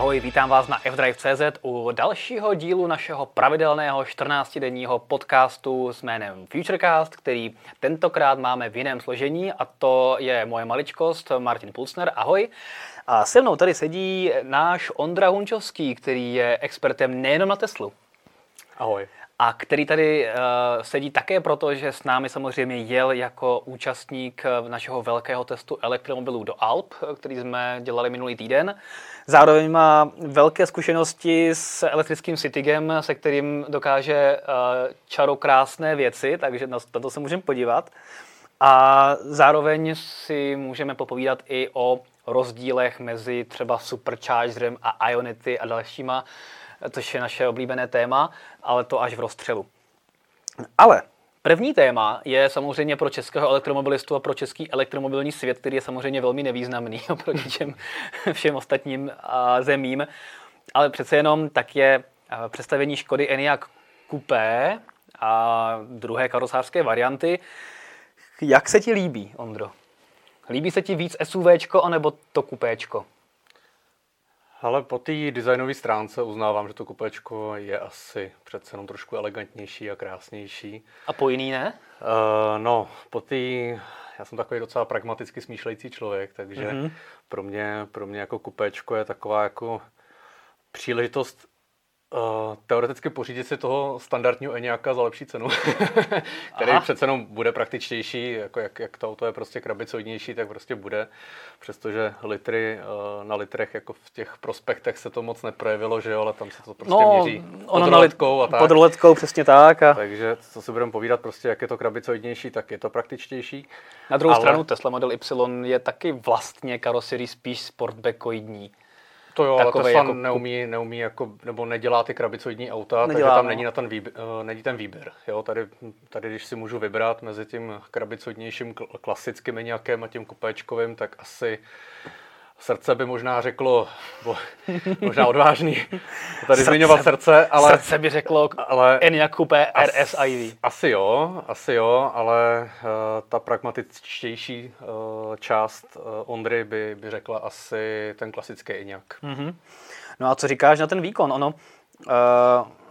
Ahoj, vítám vás na fdrive.cz u dalšího dílu našeho pravidelného 14-denního podcastu s jménem Futurecast, který tentokrát máme v jiném složení a to je moje maličkost Martin Pulsner. Ahoj. A se mnou tady sedí náš Ondra Hunčovský, který je expertem nejenom na Teslu. Ahoj a který tady uh, sedí také proto, že s námi samozřejmě jel jako účastník eh, našeho velkého testu elektromobilů do Alp, eh, který jsme dělali minulý týden. Zároveň má velké zkušenosti s elektrickým Citygem, se kterým dokáže uh, čarokrásné věci, takže na to se můžeme podívat. A zároveň si můžeme popovídat i o rozdílech mezi třeba Superchargerem a Ionity a dalšíma což je naše oblíbené téma, ale to až v rozstřelu. Ale První téma je samozřejmě pro českého elektromobilistu a pro český elektromobilní svět, který je samozřejmě velmi nevýznamný oproti těm všem ostatním zemím. Ale přece jenom tak je představení Škody Enyaq Coupé a druhé karosářské varianty. Jak se ti líbí, Ondro? Líbí se ti víc SUVčko anebo to kupéčko? Ale po té designové stránce uznávám, že to kupečko je asi přece jenom trošku elegantnější a krásnější. A po jiný ne? Uh, no, po té... Já jsem takový docela pragmaticky smýšlející člověk, takže mm-hmm. pro, mě, pro mě jako kupečko je taková jako příležitost Uh, teoreticky pořídit si toho standardního Eňáka za lepší cenu, který Aha. přece jenom bude praktičtější, jako jak, jak to auto je prostě krabicoidnější, tak prostě bude, přestože litry uh, na litrech jako v těch prospektech se to moc neprojevilo, že jo, ale tam se to prostě no, měří pod roletkou a tak. Pod roletkou, přesně tak. A... Takže co si budeme povídat, prostě jak je to krabicoidnější, tak je to praktičtější. Na druhou ale... stranu Tesla Model Y je taky vlastně karoserii spíš sportbackoidní. To jo, ale Tesla jako... neumí, neumí jako, nebo nedělá ty krabicoidní auta, Nedělá, takže tam no. není, na ten výběr, uh, není ten výběr. Jo? Tady, tady, když si můžu vybrat mezi tím krabicoidnějším klasickým nějakým a tím kupéčkovým, tak asi srdce by možná řeklo, bo, možná odvážný, tady srdce, zmiňovat srdce, ale... Srdce by řeklo ale, Enyaq Coupé RS Ivy. Asi jo, asi jo, ale uh, ta pragmatičtější uh, část uh, Ondry by, by řekla asi ten klasický Enyaq. Mm-hmm. No a co říkáš na ten výkon? Ono, uh,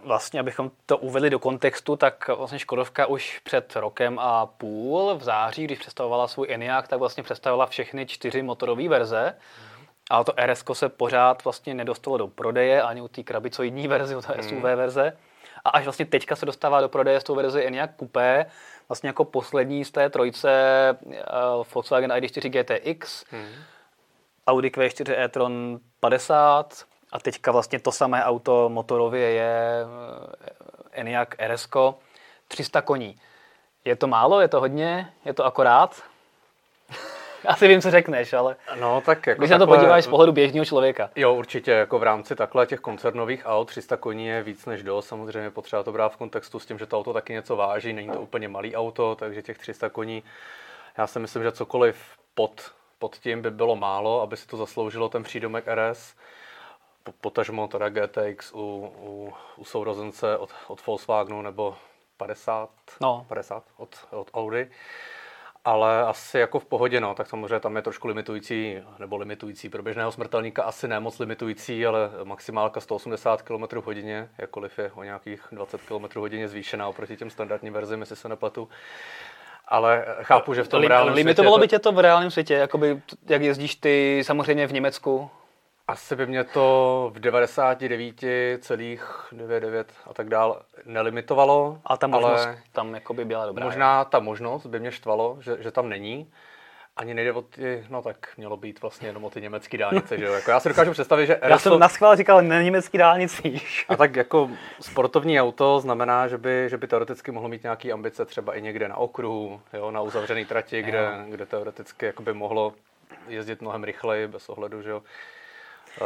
vlastně, abychom to uvedli do kontextu, tak vlastně Škodovka už před rokem a půl v září, když představovala svůj Enyaq, tak vlastně představila všechny čtyři motorové verze. Ale to RS se pořád vlastně nedostalo do prodeje, ani u té krabicoidní verze, u té hmm. SUV verze. A až vlastně teďka se dostává do prodeje s tou verzi Enyaq Coupé, vlastně jako poslední z té trojce uh, Volkswagen ID4 GTX, hmm. Audi Q4 e-tron 50, a teďka vlastně to samé auto motorově je eh, Enyaq RS 300 koní. Je to málo, je to hodně, je to akorát? Asi vím, co řekneš, ale no, tak jako když takhle, na to podíváš z pohledu běžného člověka. Jo, určitě, jako v rámci takhle těch koncernových aut 300 koní je víc než do. Samozřejmě potřeba to brát v kontextu s tím, že to auto taky něco váží, není to úplně malý auto, takže těch 300 koní, já si myslím, že cokoliv pod, pod tím by bylo málo, aby si to zasloužilo ten přídomek RS potažmo teda GTX u, u, u sourozence od, od Volkswagenu nebo 50, no. 50 od, od Audi. Ale asi jako v pohodě, no, tak samozřejmě tam je trošku limitující, nebo limitující pro běžného smrtelníka, asi ne moc limitující, ale maximálka 180 km hodině, jakkoliv je o nějakých 20 km hodině zvýšená oproti těm standardním verzím, jestli se nepletu. Ale chápu, že v tom reálném Limitovalo světě... by tě to v reálném světě, jakoby, jak jezdíš ty samozřejmě v Německu? Asi by mě to v 99,99 a tak dál nelimitovalo. A ta možnost ale tam jako by byla dobrá. Možná ta možnost by mě štvalo, že, že tam není. Ani nejde o ty, no tak mělo být vlastně jenom o ty německé dálnice, že jo? Jako já si dokážu představit, že... Já jsem na schvál říkal na německý dálnici. A tak jako sportovní auto znamená, že by, že by teoreticky mohlo mít nějaké ambice třeba i někde na okruhu, jo, na uzavřené trati, kde, kde teoreticky by mohlo jezdit mnohem rychleji bez ohledu, že jo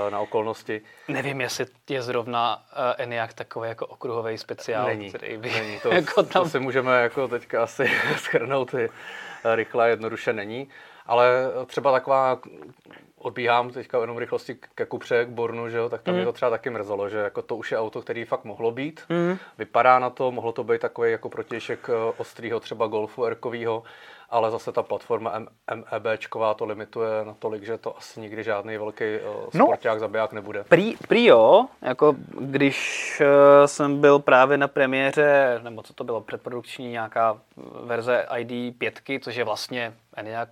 na okolnosti. Nevím, jestli je zrovna uh, Enyaq takový jako okruhový speciál, není, který by není. To, jako tam... to si můžeme jako teďka asi schrnout eh, rychle, jednoduše není. Ale třeba taková odbíhám teďka jenom rychlosti ke Kupře, k Bornu, že jo, tak tam mm. mě to třeba taky mrzelo, že jako to už je auto, který fakt mohlo být. Mm. Vypadá na to, mohlo to být takový jako protějšek ostrýho třeba Golfu Erkovýho, ale zase ta platforma MEBčková to limituje na tolik, že to asi nikdy žádný velký uh, sporták, no, zabiják nebude. Prý, prý jo, jako když uh, jsem byl právě na premiéře, nebo co to bylo, předprodukční nějaká verze ID 5, což je vlastně ENIAC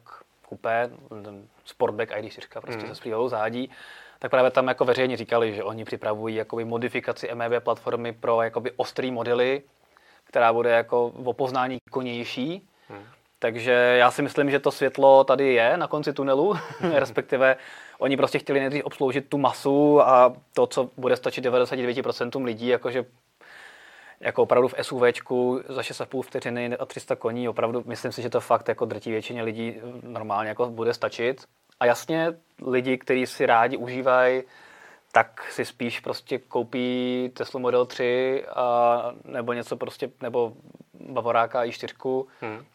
Coupé, Sportback ID4, prostě mm. se splývalou zádí, tak právě tam jako veřejně říkali, že oni připravují jakoby modifikaci MEB platformy pro jakoby ostrý modely, která bude jako o poznání konější. Hmm. Takže já si myslím, že to světlo tady je na konci tunelu, respektive oni prostě chtěli nejdřív obsloužit tu masu a to, co bude stačit 99% lidí, jakože jako opravdu v SUVčku za 6,5 vteřiny a 300 koní, opravdu myslím si, že to fakt jako drtí většině lidí normálně jako bude stačit. A jasně, lidi, kteří si rádi užívají, tak si spíš prostě koupí Tesla Model 3 a, nebo něco prostě, nebo Bavoráka i4 hmm.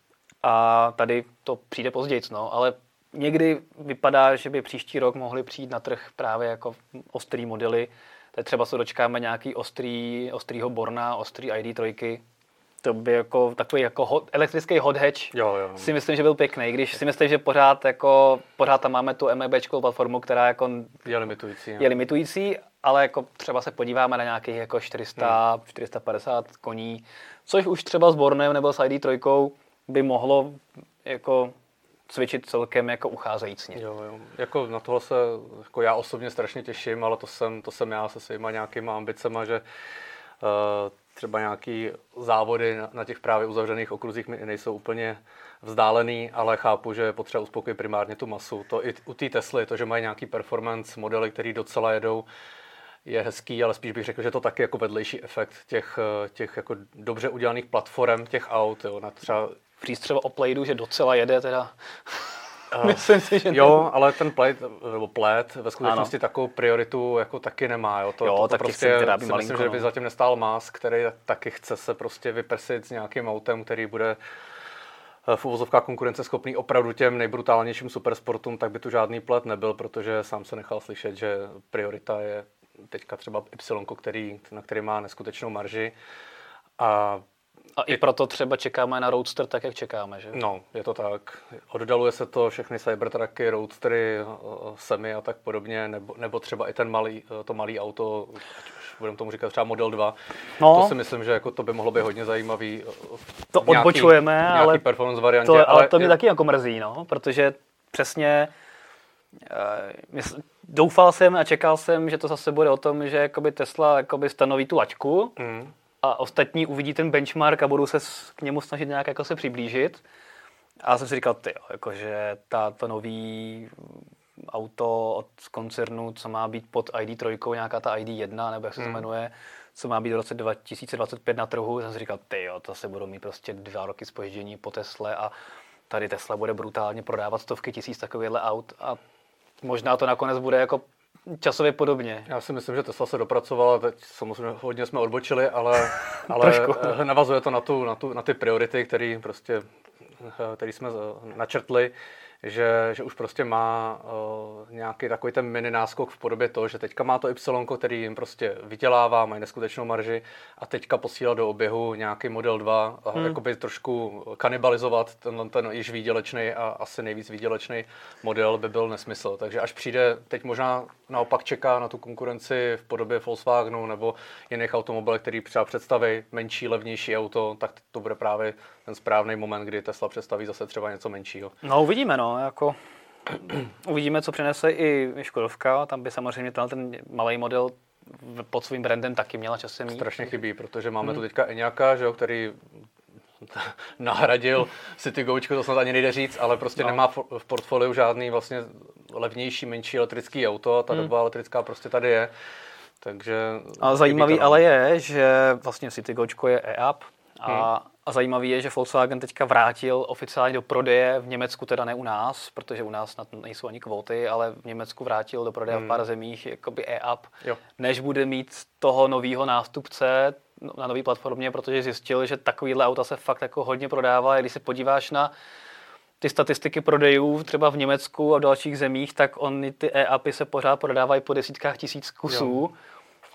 A tady to přijde později, no, ale někdy vypadá, že by příští rok mohli přijít na trh právě jako ostrý modely. Teď třeba se dočkáme nějaký ostrý, ostrýho Borna, ostrý ID3, to by jako takový jako hot, elektrický hot hatch jo, jo. si myslím, že byl pěkný. Když si myslím, že pořád jako pořád tam máme tu MEB platformu, která jako je limitující, je limitující, ale jako třeba se podíváme na nějakých jako 400, hmm. 450 koní, což už třeba s Bornem nebo s ID3 by mohlo jako cvičit celkem jako ucházejícně. Jo, jo. Jako na tohle se jako já osobně strašně těším, ale to jsem, to jsem já se svýma nějakýma ambicema, že uh, třeba nějaký závody na, na těch právě uzavřených okruzích mi nejsou úplně vzdálený, ale chápu, že je potřeba uspokojit primárně tu masu. To i u té Tesly, to, že mají nějaký performance modely, který docela jedou, je hezký, ale spíš bych řekl, že to taky jako vedlejší efekt těch, těch jako dobře udělaných platform těch aut. Jo, na třeba... Přístřeva o Playdu, že docela jede teda Myslím si, že Jo, ne. ale ten plét, nebo plét ve skutečnosti ano. takovou prioritu jako taky nemá. Jo, to, jo to, to prostě si malinko, myslím, že by no. zatím nestál Musk, který taky chce se prostě vyprsit s nějakým autem, který bude eh, v uvozovkách konkurenceschopný opravdu těm nejbrutálnějším supersportům, tak by tu žádný plet nebyl, protože sám se nechal slyšet, že priorita je teďka třeba Y, který, na který má neskutečnou marži. A a i proto třeba čekáme na Roadster tak, jak čekáme, že? No, je to tak. Oddaluje se to všechny Cybertrucky, Roadstery, Semi a tak podobně, nebo, nebo třeba i ten malý, to malý auto, budeme tomu říkat třeba Model 2. No. To si myslím, že jako to by mohlo být hodně zajímavý. To nějaký, odbočujeme, nějaký ale, performance variantě, to, ale, ale to mě je... taky jako mrzí, no, protože přesně doufal jsem a čekal jsem, že to zase bude o tom, že jakoby Tesla jakoby stanoví tu laťku, mm a ostatní uvidí ten benchmark a budou se k němu snažit nějak jako se přiblížit. A já jsem si říkal, ty, jakože ta, to nový auto od koncernu, co má být pod ID3, nějaká ta ID1, nebo jak se to hmm. jmenuje, co má být v roce 2025 na trhu, jsem si říkal, ty jo, to se budou mít prostě dva roky spoždění po Tesle a tady Tesla bude brutálně prodávat stovky tisíc takovýchhle aut a možná to nakonec bude jako časově podobně. Já si myslím, že Tesla se dopracovala, teď samozřejmě hodně jsme odbočili, ale, ale navazuje to na, tu, na, tu, na ty priority, které prostě, který jsme načrtli že, že už prostě má uh, nějaký takový ten mini náskok v podobě toho, že teďka má to Y, který jim prostě vydělává, mají neskutečnou marži a teďka posílá do oběhu nějaký model 2 a hmm. jakoby trošku kanibalizovat ten, ten již výdělečný a asi nejvíc výdělečný model by byl nesmysl. Takže až přijde, teď možná naopak čeká na tu konkurenci v podobě Volkswagenu nebo jiných automobilů, který třeba představí menší, levnější auto, tak to bude právě ten správný moment, kdy Tesla představí zase třeba něco menšího. No uvidíme, no, jako uvidíme, co přinese i Škodovka, tam by samozřejmě ten, ten malý model pod svým brandem taky měla časem mít. Strašně chybí, protože máme hmm. tu teďka Eňáka, že jo, který nahradil City Gočko, to snad ani nejde říct, ale prostě no. nemá v portfoliu žádný vlastně levnější, menší elektrický auto, ta hmm. doba elektrická prostě tady je. Takže a zajímavý ale je, že vlastně City Gočko je e-up a hmm a zajímavý je, že Volkswagen teďka vrátil oficiálně do prodeje v Německu, teda ne u nás, protože u nás nejsou ani kvóty, ale v Německu vrátil do prodeje hmm. v pár zemích jakoby e-up, než bude mít toho nového nástupce no, na nové platformě, protože zjistil, že takovýhle auta se fakt jako hodně prodává. Když se podíváš na ty statistiky prodejů třeba v Německu a v dalších zemích, tak oni ty e-upy se pořád prodávají po desítkách tisíc kusů. Jo.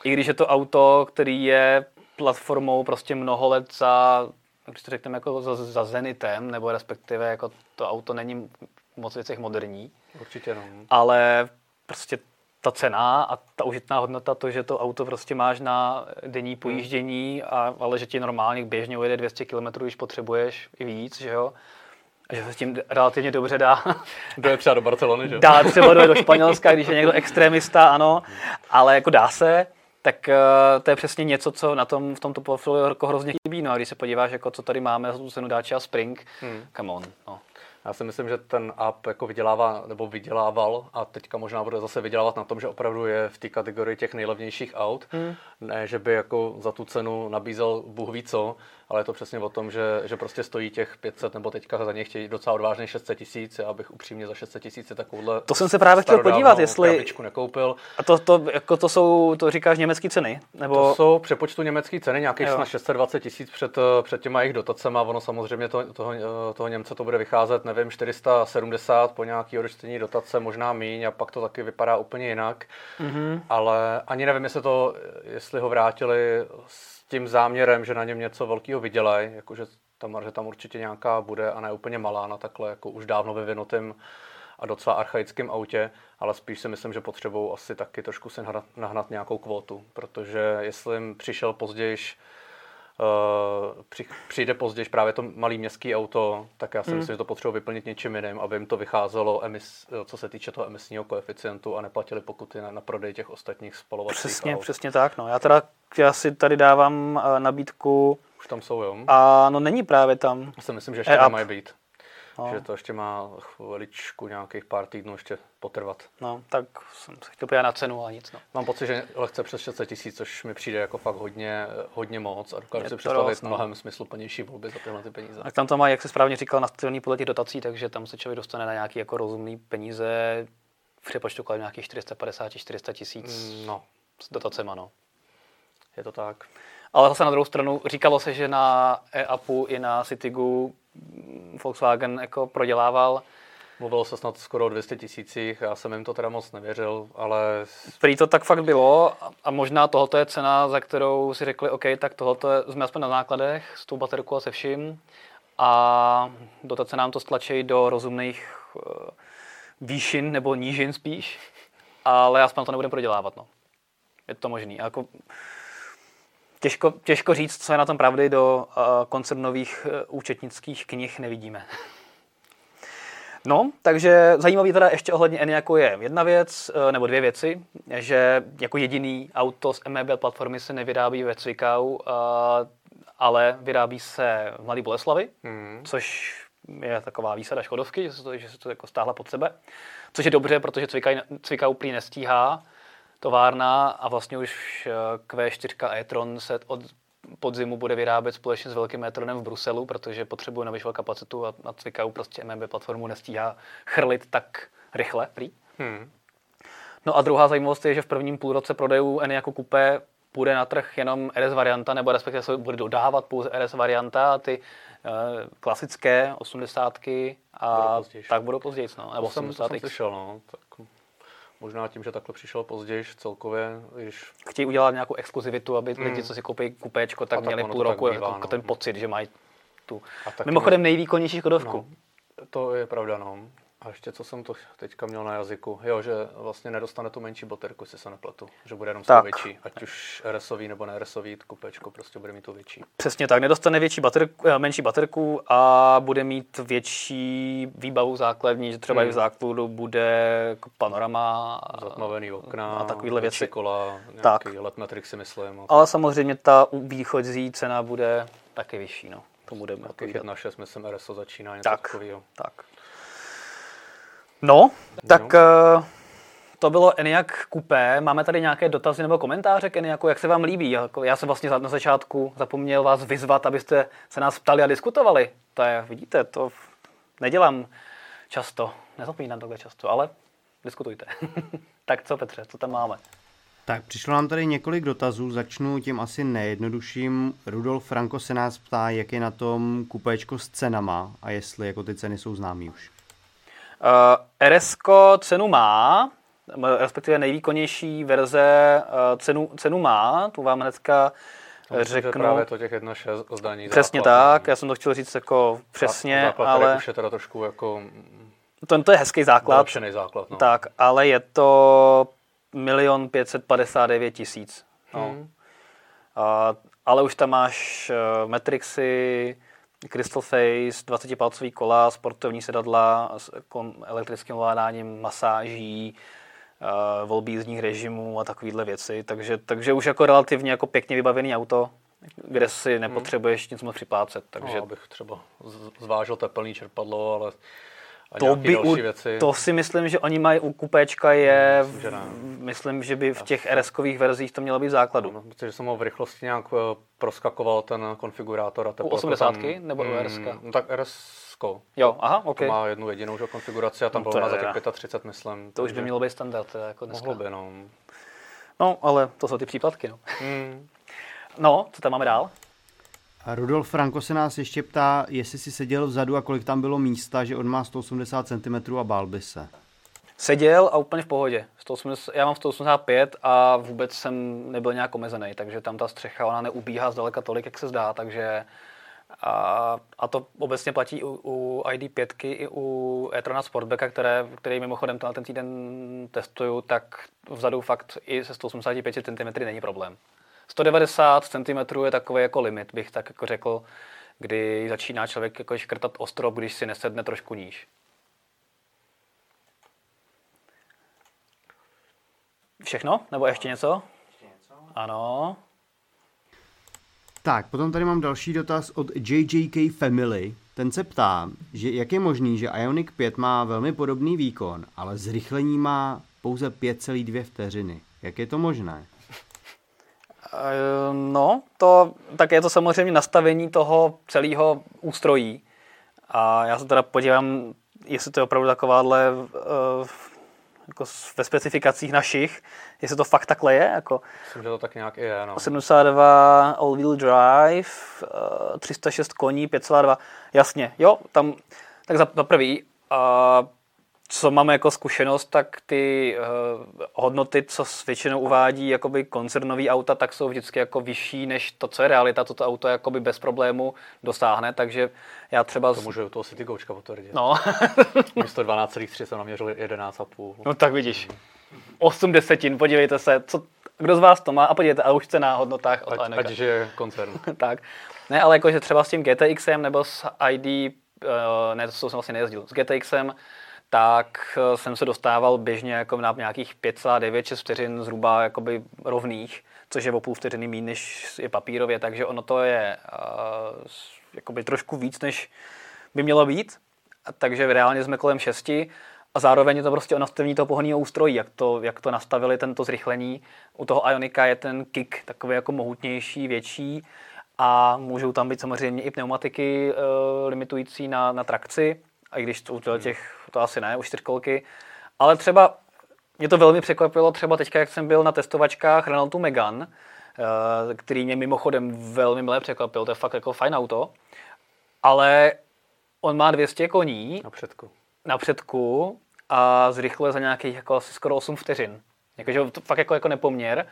I když je to auto, který je platformou prostě mnoho let za když to řekneme jako za, za Zenitem, nebo respektive jako to auto není moc věcech moderní. Určitě no. Ale prostě ta cena a ta užitná hodnota, to, že to auto prostě máš na denní pojíždění, a, ale že ti normálně běžně ujede 200 km, když potřebuješ i víc, že jo, a že se s tím relativně dobře dá. je třeba do Barcelony, že? Dá třeba do, do Španělska, když je někdo extremista, ano, ale jako dá se tak uh, to je přesně něco, co na tom, v tomto profilu jako hrozně chybí. No a když se podíváš, jako co tady máme za tu cenu Dacia Spring, hmm. come on. No. Já si myslím, že ten app jako vydělává, nebo vydělával a teďka možná bude zase vydělávat na tom, že opravdu je v té kategorii těch nejlevnějších aut. Hmm. Ne, že by jako za tu cenu nabízel Bůh ví co, ale je to přesně o tom, že, že prostě stojí těch 500 nebo teďka za ně chtějí docela odvážně 600 tisíc. Já bych upřímně za 600 tisíc takovouhle. To jsem se právě chtěl podívat, jestli. nekoupil. A to, to, jako to jsou, to říkáš německé ceny? Nebo... To jsou přepočtu německé ceny, nějakých snad 620 tisíc před, před těma jejich dotacemi. A ono samozřejmě to, toho, toho Němce to bude vycházet, nevím, 470 po nějaký odečtení dotace, možná míň, a pak to taky vypadá úplně jinak. Mm-hmm. Ale ani nevím, jestli to, jestli ho vrátili s tím záměrem, že na něm něco velkého vydělají, jakože ta marže tam určitě nějaká bude a ne úplně malá na takhle jako už dávno vyvinutým a docela archaickém autě, ale spíš si myslím, že potřebují asi taky trošku si nahnat, nahnat nějakou kvotu, protože jestli jim přišel později přijde později právě to malý městský auto, tak já si hmm. myslím, že to potřebuji vyplnit něčím jiným, aby jim to vycházelo, emis, co se týče toho emisního koeficientu a neplatili pokuty na, na prodej těch ostatních spalovacích Přesně, aut. přesně tak. No. Já teda já si tady dávám uh, nabídku. Už tam jsou, jo? A no není právě tam. Já si myslím, že ještě nemají být. No. Že to ještě má chviličku, nějakých pár týdnů ještě potrvat. No, tak jsem se chtěl podívat na cenu a nic. No. Mám pocit, že lehce přes 600 tisíc, což mi přijde jako fakt hodně, hodně moc a dokážu si představit dost, no. mnohem smysluplnější volby za tyhle ty peníze. A tam to má, jak se správně říkal, nastavený podle těch dotací, takže tam se člověk dostane na nějaký jako rozumný peníze v přepočtu kolem nějakých 450-400 tisíc no. s dotacema. No. Je to tak. Ale zase na druhou stranu říkalo se, že na e-upu i na Citygu Volkswagen jako prodělával. Mluvilo se snad skoro o 200 tisících, já jsem jim to teda moc nevěřil, ale... Prý to tak fakt bylo a možná tohoto je cena, za kterou si řekli, OK, tak tohoto jsme aspoň na nákladech s tou baterkou a se vším a dotace nám to stlačí do rozumných uh, výšin nebo nížin spíš, ale aspoň to nebudeme prodělávat. No. Je to možný. A jako, Těžko, těžko říct, co je na tom pravdy, do uh, koncernových uh, účetnických knih nevidíme. No, takže zajímavý teda ještě ohledně Eniaku je jedna věc, uh, nebo dvě věci, že jako jediný auto z MEB platformy se nevyrábí ve Cvikau, ale vyrábí se v Mladé Boleslavi, mm. což je taková výsada Škodovky, že se to, že se to jako stáhla pod sebe. Což je dobře, protože Cvikau prý nestíhá továrna a vlastně už eh, Q4 e-tron se od podzimu bude vyrábět společně s velkým e-tronem v Bruselu, protože potřebuje navyšovat kapacitu a na Cvikau prostě MMB platformu nestíhá chrlit tak rychle prý. Hmm. No a druhá zajímavost je, že v prvním půlroce prodejů N jako kupé půjde na trh jenom RS varianta, nebo respektive se bude dodávat pouze RS varianta a ty uh, klasické osmdesátky a budou tak budou později. No, nebo to jsem, to jsem slyšel, no. Tak Možná tím, že takhle přišel později celkově, když... Chtějí udělat nějakou exkluzivitu, aby hmm. lidi, co si koupí kupéčko, tak, tak měli půl roku bývá, jako no. ten pocit, že mají tu... Mimochodem nejvýkonnější Škodovku. No, to je pravda, no. A ještě co jsem to teďka měl na jazyku. Jo, že vlastně nedostane tu menší baterku, jestli se nepletu. Že bude jenom tak. větší. Ať už RSový nebo ne RSový, kupečko prostě bude mít tu větší. Přesně tak, nedostane větší baterku, eh, menší baterku a bude mít větší výbavu základní, že třeba hmm. i v zákludu bude jako panorama. Zatmavený okna, a takovýhle věci. kola, tak. let matrix si myslím. Ale samozřejmě ta výchozí cena bude taky vyšší. No. To budeme. Takových 1.6, myslím, RSO začíná něco tak, takového. Tak. No, tak no. to bylo Eniak Coupé. Máme tady nějaké dotazy nebo komentáře k Eniaku, jak se vám líbí? Já jsem vlastně na začátku zapomněl vás vyzvat, abyste se nás ptali a diskutovali. To je, vidíte, to nedělám často, nezapomínám takhle často, ale diskutujte. tak co Petře, co tam máme? Tak přišlo nám tady několik dotazů, začnu tím asi nejjednodušším. Rudolf Franko se nás ptá, jak je na tom kupéčko s cenama a jestli jako ty ceny jsou známý už. Uh, RS cenu má, respektive nejvýkonnější verze uh, cenu, cenu má, tu vám hnedka Myslím, řeknu... právě to těch 1.6 zdaní. Přesně základ, tak, já jsem to chtěl říct jako přesně, základ, ale... už je teda trošku jako... To, to je hezký základ. základ, no. Tak, ale je to milion 559 tisíc. No. Hmm. A, ale už tam máš uh, Matrixy, Crystal Face, 20-palcový kola, sportovní sedadla s elektrickým ovládáním, masáží, uh, volby jízdních režimů a takovéhle věci. Takže, takže už jako relativně jako pěkně vybavený auto, kde si hmm. nepotřebuješ nic moc připlácet. Takže... No, abych třeba zvážil teplný čerpadlo, ale a to, by u, věci. to si myslím, že oni mají u kupéčka je, myslím, že, myslím, že by v těch rs verzích to mělo být v základu. No, protože jsem ho v rychlosti nějak eh, proskakoval ten konfigurátor. A u 80 tam, nebo u RS? No tak RS Jo, aha, ok. To má jednu jedinou že, konfiguraci a tam no, bylo na za těch 35, myslím. To už by mělo být standard. Jako dneska. Mohlo by, no. No, ale to jsou ty případky, no. Hmm. No, co tam máme dál? Rudolf Franko se nás ještě ptá, jestli si seděl vzadu a kolik tam bylo místa, že on má 180 cm a bál by se. Seděl a úplně v pohodě. 180, já mám 185 a vůbec jsem nebyl nějak omezený, takže tam ta střecha ona neubíhá zdaleka tolik, jak se zdá, takže a, a to obecně platí u, u ID5 i u e-trona Sportbacka, které, který mimochodem tenhle ten týden testuju, tak vzadu fakt i se 185 cm není problém. 190 cm je takový jako limit, bych tak jako řekl, kdy začíná člověk jako škrtat ostrov, když si nesedne trošku níž. Všechno? Nebo ještě něco? Ještě něco? Ano. Tak, potom tady mám další dotaz od JJK Family. Ten se ptá, že jak je možný, že Ionic 5 má velmi podobný výkon, ale zrychlení má pouze 5,2 vteřiny. Jak je to možné? Eh, no, to, tak je to samozřejmě nastavení toho celého ústrojí. A já se teda podívám, jestli to je opravdu takováhle uh, jako ve specifikacích našich, jestli to fakt takhle je. Jako Myslím, že to tak nějak je, no. 72 all-wheel drive, uh, 306 koní, 5,2, jasně, jo, tam, tak za, za prvý, uh, co máme jako zkušenost, tak ty uh, hodnoty, co většinou uvádí jakoby koncernový auta, tak jsou vždycky jako vyšší než to, co je realita. Toto auto jakoby bez problému dosáhne, takže já třeba... To můžu toho City Goučka potvrdit. No. Místo 12,3 jsem naměřil 11,5. No tak vidíš. 8 desetin, podívejte se, co, kdo z vás to má a podívejte, a už jste na hodnotách od ať, ať je koncern. tak. Ne, ale jakože třeba s tím GTXem nebo s ID, uh, eh, ne, to jsem vlastně nejezdil, s GTXem, tak eh, jsem se dostával běžně jako na nějakých 5,9-6 vteřin zhruba jakoby rovných, což je o půl vteřiny méně, než je papírově, takže ono to je uh, jakoby trošku víc, než by mělo být, takže reálně jsme kolem 6 a zároveň je to prostě o nastavení toho pohonního ústrojí, jak to, jak to nastavili tento zrychlení. U toho Ionika je ten kick takový jako mohutnější, větší a můžou tam být samozřejmě i pneumatiky uh, limitující na, na trakci, a i když to u těch, to asi ne, už čtyřkolky, ale třeba mě to velmi překvapilo, třeba teďka, jak jsem byl na testovačkách Renaultu Megane, eh, který mě mimochodem velmi milé překvapil, to je fakt jako fajn auto, ale on má 200 koní na předku, na předku a zrychluje za nějakých jako asi skoro 8 vteřin. Jakože to fakt jako, jako nepoměr.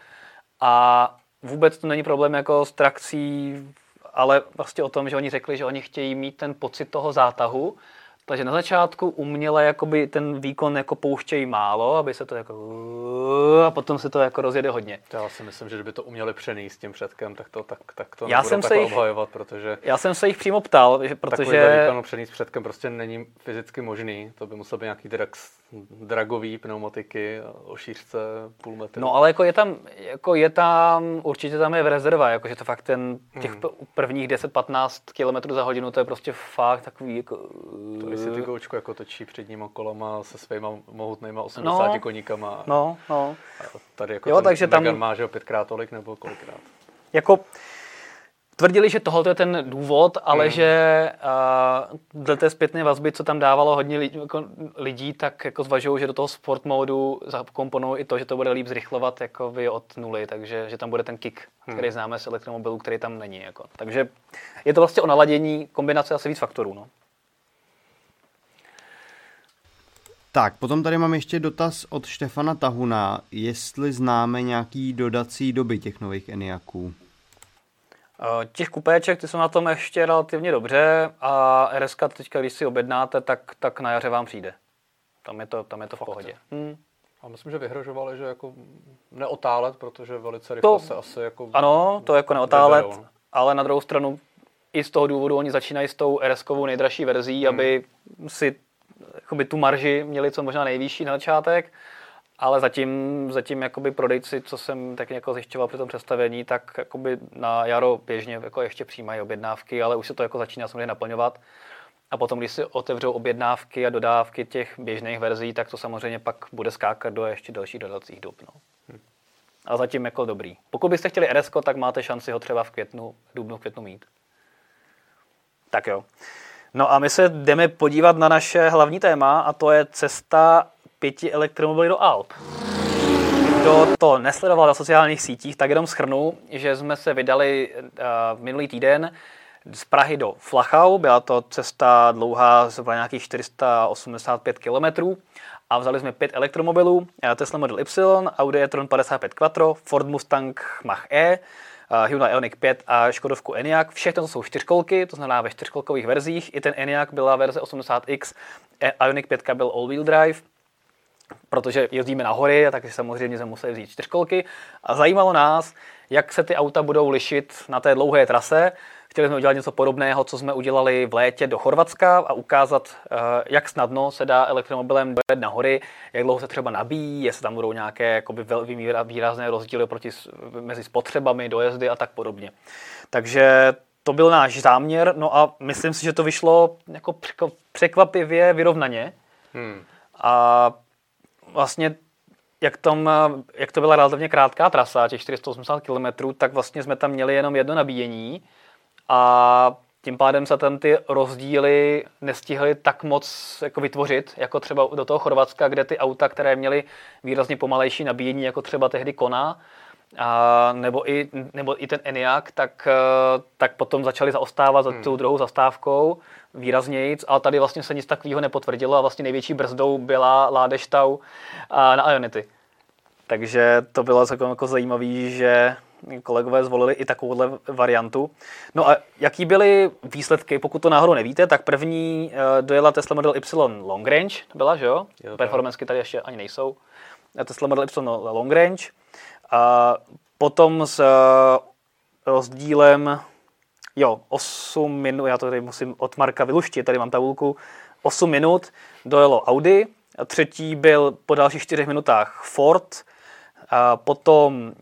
A vůbec to není problém jako s trakcí, ale vlastně o tom, že oni řekli, že oni chtějí mít ten pocit toho zátahu, takže na začátku uměle jakoby ten výkon jako pouštějí málo, aby se to jako a potom se to jako rozjede hodně. Já si myslím, že kdyby to uměli přenést tím předkem, tak to, tak, tak to já jsem se jich, obhajovat, protože... Já jsem se jich přímo ptal, že, protože... Takový výkon přenést předkem prostě není fyzicky možný. To by musel být nějaký drax, dragový pneumatiky o šířce půl metru. No ale jako je tam, jako je tam, určitě tam je v rezerva, jakože to fakt ten, těch hmm. prvních 10-15 km za hodinu, to je prostě fakt takový jako... To si ty goučko jako točí předníma kolama se svýma mohutnýma 80 no, koníkama. No, no. A tady jako jo, takže Megan tam... má, že pětkrát tolik nebo kolikrát. Jako tvrdili, že tohle je ten důvod, ale mm. že uh, dle té zpětné vazby, co tam dávalo hodně lidí, jako lidí tak jako zvažují, že do toho sport modu zakomponují i to, že to bude líp zrychlovat jako vy od nuly, takže že tam bude ten kick, mm. který známe z elektromobilů, který tam není. Jako. Takže je to vlastně o naladění kombinace asi víc faktorů. No. Tak, potom tady mám ještě dotaz od Štefana Tahuna, jestli známe nějaký dodací doby těch nových Eniaků. Eh, těch kupéček, ty jsou na tom ještě relativně dobře a RS teďka, když si objednáte, tak, tak na jaře vám přijde. Tam je to, tam je to v pohodě. Hmm. A myslím, že vyhrožovali, že jako neotálet, protože velice rychle to, se asi jako... Ano, to jako neotálet, vyberou. No. ale na druhou stranu i z toho důvodu oni začínají s tou rs nejdražší verzí, hmm. aby si jakoby, tu marži měli co možná nejvyšší na začátek, ale zatím, zatím jakoby prodejci, co jsem tak jako zjišťoval při tom představení, tak jakoby na jaro běžně jako ještě přijímají objednávky, ale už se to jako začíná samozřejmě naplňovat. A potom, když si otevřou objednávky a dodávky těch běžných verzí, tak to samozřejmě pak bude skákat do ještě dalších dodacích dob. No. Hmm. A zatím jako dobrý. Pokud byste chtěli RS, tak máte šanci ho třeba v květnu, dubnu, v květnu mít. Tak jo. No a my se jdeme podívat na naše hlavní téma a to je cesta pěti elektromobily do Alp. Kdo to nesledoval na sociálních sítích, tak jenom schrnu, že jsme se vydali uh, minulý týden z Prahy do Flachau. Byla to cesta dlouhá, zhruba nějakých 485 km a vzali jsme pět elektromobilů, eh, Tesla Model Y, Audi e-tron 55 Quattro, Ford Mustang Mach-E, Hyundai Ioniq 5 a Škodovku Enyaq. Všechno to jsou čtyřkolky, to znamená ve čtyřkolkových verzích. I ten Enyaq byla verze 80X, Ioniq 5 byl all-wheel drive protože jezdíme na hory, takže samozřejmě jsme museli vzít čtyřkolky. A zajímalo nás, jak se ty auta budou lišit na té dlouhé trase. Chtěli jsme udělat něco podobného, co jsme udělali v létě do Chorvatska a ukázat, eh, jak snadno se dá elektromobilem dojet na hory, jak dlouho se třeba nabíjí, jestli tam budou nějaké jakoby velmi výrazné rozdíly proti, mezi spotřebami, dojezdy a tak podobně. Takže to byl náš záměr, no a myslím si, že to vyšlo jako překvapivě vyrovnaně. Hmm. A vlastně jak, tom, jak to byla relativně krátká trasa, těch 480 km, tak vlastně jsme tam měli jenom jedno nabíjení a tím pádem se tam ty rozdíly nestihly tak moc jako vytvořit, jako třeba do toho Chorvatska, kde ty auta, které měly výrazně pomalejší nabíjení, jako třeba tehdy Kona, a, nebo, i, nebo i ten Enyaq, tak, tak potom začali zaostávat za hmm. tou druhou zastávkou výraznějíc, ale tady vlastně se nic takového nepotvrdilo a vlastně největší brzdou byla Ládeštau na Ionity. Takže to bylo jako, jako zajímavé, že kolegové zvolili i takovouhle variantu. No a jaký byly výsledky, pokud to náhodou nevíte, tak první uh, dojela Tesla Model Y Long Range, byla, že jo? jo Performanceky tady ještě ani nejsou. Tesla Model Y Long Range. A potom s uh, rozdílem Jo, 8 minut, já to tady musím od Marka vyluštit, tady mám tabulku. 8 minut dojelo Audi, a třetí byl po dalších 4 minutách Ford, a potom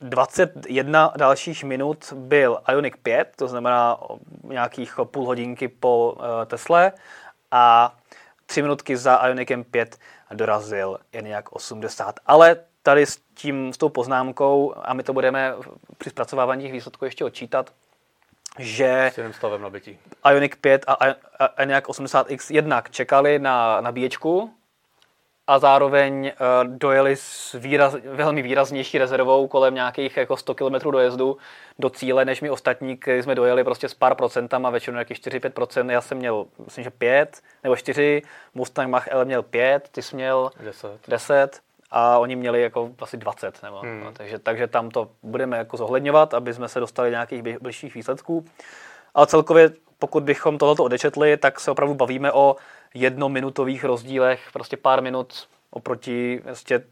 21 dalších minut byl Ioniq 5, to znamená nějakých půl hodinky po Tesle a 3 minutky za Ioniqem 5 dorazil Enyaq 80. Ale tady s, tím, s tou poznámkou, a my to budeme při zpracovávání těch výsledků ještě odčítat, že stavem nabití. Ioniq 5 a Enyaq 80X jednak čekali na nabíječku a zároveň uh, dojeli s výraz, velmi výraznější rezervou kolem nějakých jako 100 km dojezdu do cíle, než my ostatní, kteří jsme dojeli prostě s pár procentama, většinou nějakých 4-5%. Já jsem měl, myslím, že 5 nebo 4, Mustang Mach-L měl 5, ty jsi měl 10. 10 a oni měli jako asi 20. Nebo, hmm. no, takže, takže tam to budeme jako zohledňovat, aby jsme se dostali nějakých bližších výsledků. Ale celkově, pokud bychom tohoto odečetli, tak se opravdu bavíme o jednominutových rozdílech, prostě pár minut oproti vlastně,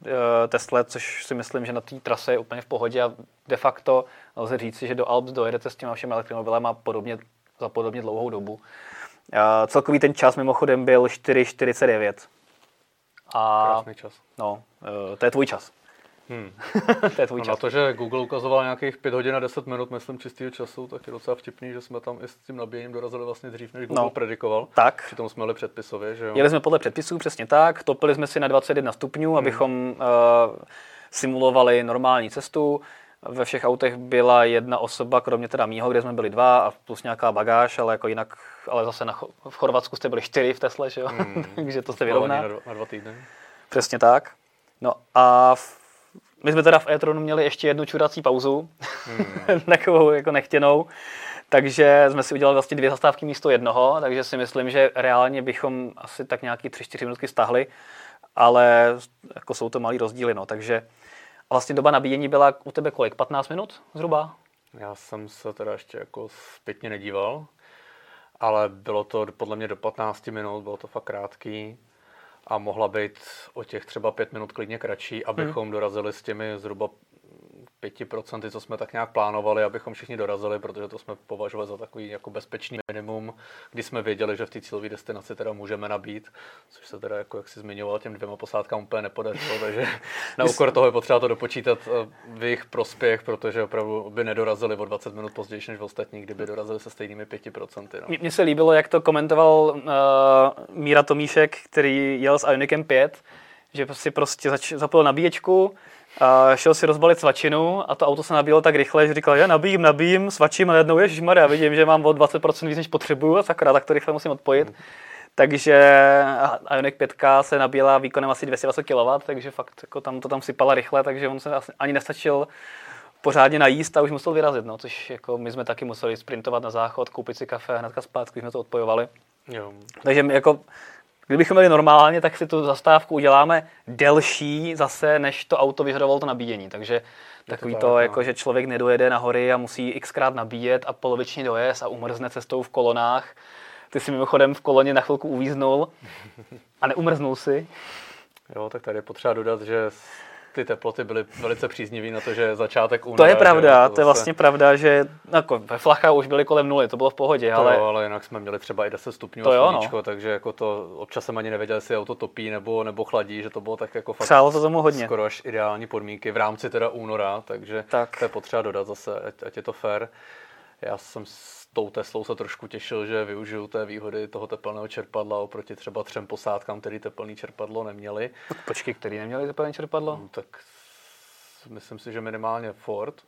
Tesle, což si myslím, že na té trase je úplně v pohodě a de facto lze říci, že do Alps dojedete s těma všemi elektromobilem podobně, za podobně dlouhou dobu. Celkový ten čas mimochodem byl 4,49. A, Krásný čas. No, eh, to je tvůj čas. Hmm. to je tvůj a čas. Na to, že Google ukazoval nějakých 5 hodin a 10 minut, myslím, čistého času, tak je docela vtipný, že jsme tam i s tím nabíjením dorazili vlastně dřív, než Google no, predikoval. Tak. Přitom jsme jeli předpisově, že jo? Jeli jsme podle předpisů, přesně tak. Topili jsme si na 21 stupňů, hmm. abychom uh, simulovali normální cestu. Ve všech autech byla jedna osoba, kromě teda mýho, kde jsme byli dva a plus nějaká bagáž, ale jako jinak, ale zase na, v Chorvatsku jste byli čtyři v Tesle, že jo? Hmm. Takže to se vyrovná. Na dva, na dva týdny. Přesně tak. No a v, my jsme teda v e měli ještě jednu čurací pauzu, hmm. takovou jako nechtěnou, takže jsme si udělali vlastně dvě zastávky místo jednoho, takže si myslím, že reálně bychom asi tak nějaký 3-4 minutky stahli, ale jako jsou to malý rozdíly, no, takže a vlastně doba nabíjení byla u tebe kolik? 15 minut zhruba? Já jsem se teda ještě jako zpětně nedíval, ale bylo to podle mě do 15 minut, bylo to fakt krátký a mohla být o těch třeba pět minut klidně kratší, abychom hmm. dorazili s těmi zhruba 5%, co jsme tak nějak plánovali, abychom všichni dorazili, protože to jsme považovali za takový jako bezpečný minimum, kdy jsme věděli, že v té cílové destinaci teda můžeme nabít, což se teda, jako jak si zmiňoval, těm dvěma posádkám úplně nepodařilo, takže na úkor toho je potřeba to dopočítat eh, v jejich prospěch, protože opravdu by nedorazili o 20 minut později než ostatní, kdyby dorazili se stejnými 5%. No. Mně se líbilo, jak to komentoval uh, Míra Tomíšek, který jel s Ionicem 5, že si prostě zač- zapil nabíječku, a šel si rozbalit svačinu a to auto se nabíjelo tak rychle, že říkal, já nabíjím, nabíjím, svačím a najednou, ježišmarja, vidím, že mám o 20% víc, než potřebuju a sakra, tak to rychle musím odpojit. Hmm. Takže Ioniq 5 se nabíjela výkonem asi 220 kW, takže fakt jako tam to tam sypala rychle, takže on se ani nestačil pořádně najíst a už musel vyrazit, no, což jako my jsme taky museli sprintovat na záchod, koupit si kafe a hnedka zpátky jsme to odpojovali. Jo. Takže jako Kdybychom měli normálně, tak si tu zastávku uděláme delší zase, než to auto vyžadovalo to nabíjení. Takže takový to, to jako, že člověk nedojede na hory a musí xkrát nabíjet a polovičně dojezd a umrzne cestou v kolonách. Ty si mimochodem v koloně na chvilku uvíznul a neumrznul si. Jo, tak tady je potřeba dodat, že ty teploty byly velice příznivé na to, že začátek února. To je pravda, to, to je vlastně pravda, že jako ve Flacha už byly kolem nuly, to bylo v pohodě, to ale... Jo, ale jinak jsme měli třeba i 10 stupňů to jo, sluníčko, no. takže jako to občas jsem ani nevěděl, jestli auto topí nebo, nebo chladí, že to bylo tak jako fakt Přálo to tomu hodně. skoro až ideální podmínky v rámci teda února, takže tak. to je potřeba dodat zase, ať, ať je to fair. Já jsem tou Teslou se trošku těšil, že využiju té výhody toho tepelného čerpadla oproti třeba třem posádkám, který teplný čerpadlo neměli. Počkej, který neměli teplné čerpadlo? No, tak myslím si, že minimálně Ford.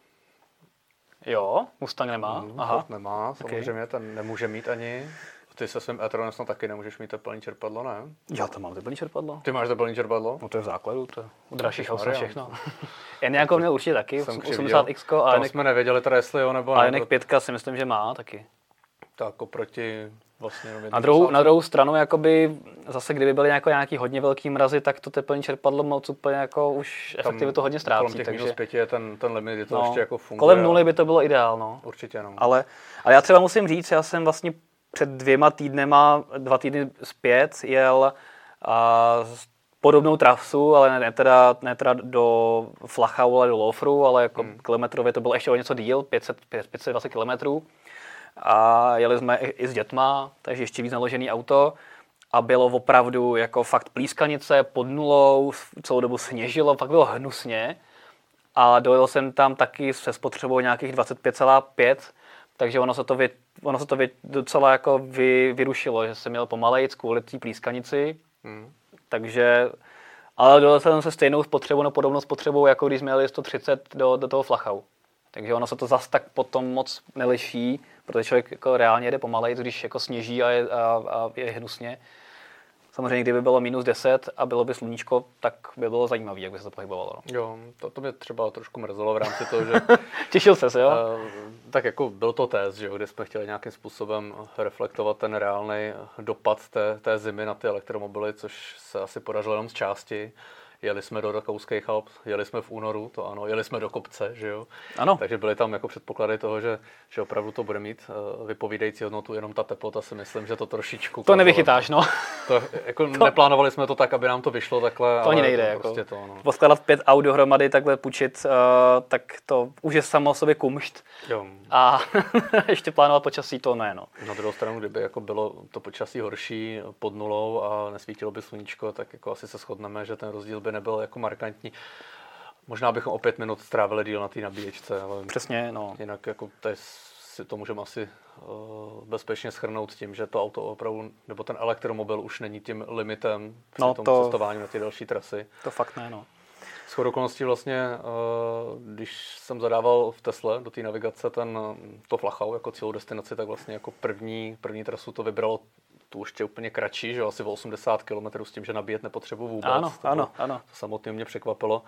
Jo, Mustang nemá. Mm, Aha. Ford nemá, samozřejmě okay. ten nemůže mít ani. Ty se svým e snad taky nemůžeš mít teplný čerpadlo, ne? Já to mám teplný čerpadlo. Ty máš teplný čerpadlo? No to je v základu, to je u dražších aut všechno. Jen jako měl určitě taky, 80X. A Tam jsme nevěděli teda, jestli jo nebo ne. A Janek 5 si myslím, že má taky. Tak oproti vlastně na druhou, na druhou stranu, jakoby, zase kdyby byly jako nějaký hodně velký mrazy, tak to teplní čerpadlo moc úplně jako už efektivitu hodně ztrácí. Kolem těch takže... minus pěti je ten, ten limit, je to no, ještě jako funguje. Kolem nuly by to bylo ideál, no. Určitě, no. Ale, ale já třeba musím říct, já jsem vlastně před dvěma týdnema, dva týdny zpět, jel a, podobnou trasu, ale ne, teda, ne teda do Flachau, ale do Lofru, ale jako hmm. kilometrově to bylo ještě o něco díl, 500, 520 kilometrů. A jeli jsme i s dětma, takže ještě víc naložený auto. A bylo opravdu jako fakt plískanice pod nulou, celou dobu sněžilo, fakt bylo hnusně. A dojel jsem tam taky se spotřebou nějakých 25,5, takže ono se to, vy, ono se to vy, docela jako vy, vyrušilo, že jsem měl pomalejc kvůli té plískanici, hmm. takže ale dojel jsem se stejnou spotřebou, no podobnou spotřebou, jako když jsme jeli 130 do, do toho Flachau. Takže ono se to zas tak potom moc neliší, protože člověk jako reálně jede pomalej, když jako sněží a je, a, a je hnusně. Samozřejmě, kdyby bylo minus 10 a bylo by sluníčko, tak by bylo zajímavé, jak by se to pohybovalo. No. Jo, to, to mě třeba trošku mrzelo v rámci toho, že... Těšil se, jo? Uh, tak jako byl to test, že kde jsme chtěli nějakým způsobem reflektovat ten reálný dopad té, té zimy na ty elektromobily, což se asi podařilo jenom z části. Jeli jsme do Rakouských Alp, jeli jsme v únoru, to ano, jeli jsme do kopce, že jo. Ano. Takže byly tam jako předpoklady toho, že, že opravdu to bude mít uh, vypovídající hodnotu, jenom ta teplota si myslím, že to trošičku... To nevychytáš, no. To, jako to... Neplánovali jsme to tak, aby nám to vyšlo takhle. To ani nejde, to jako. Prostě to, no. Poskládat pět aut dohromady, takhle půjčit, uh, tak to už je samo o sobě kumšt. Jo. A ještě plánovat počasí, to ne, no. Na druhou stranu, kdyby jako bylo to počasí horší pod nulou a nesvítilo by sluníčko, tak jako asi se shodneme, že ten rozdíl by nebyl jako markantní. Možná bychom o pět minut strávili díl na té nabíječce, ale Přesně, no. jinak jako to, je, si to můžeme asi uh, bezpečně schrnout tím, že to auto opravdu, nebo ten elektromobil už není tím limitem při no, tom to, cestování na ty další trasy. To fakt ne, no. S okolností vlastně, uh, když jsem zadával v Tesle do té navigace ten, to Flachau jako celou destinaci, tak vlastně jako první, první trasu to vybralo tu ještě úplně kratší, že asi o 80 km s tím, že nabíjet nepotřebuji vůbec. Ano, to, ano, ano. To samotně mě překvapilo.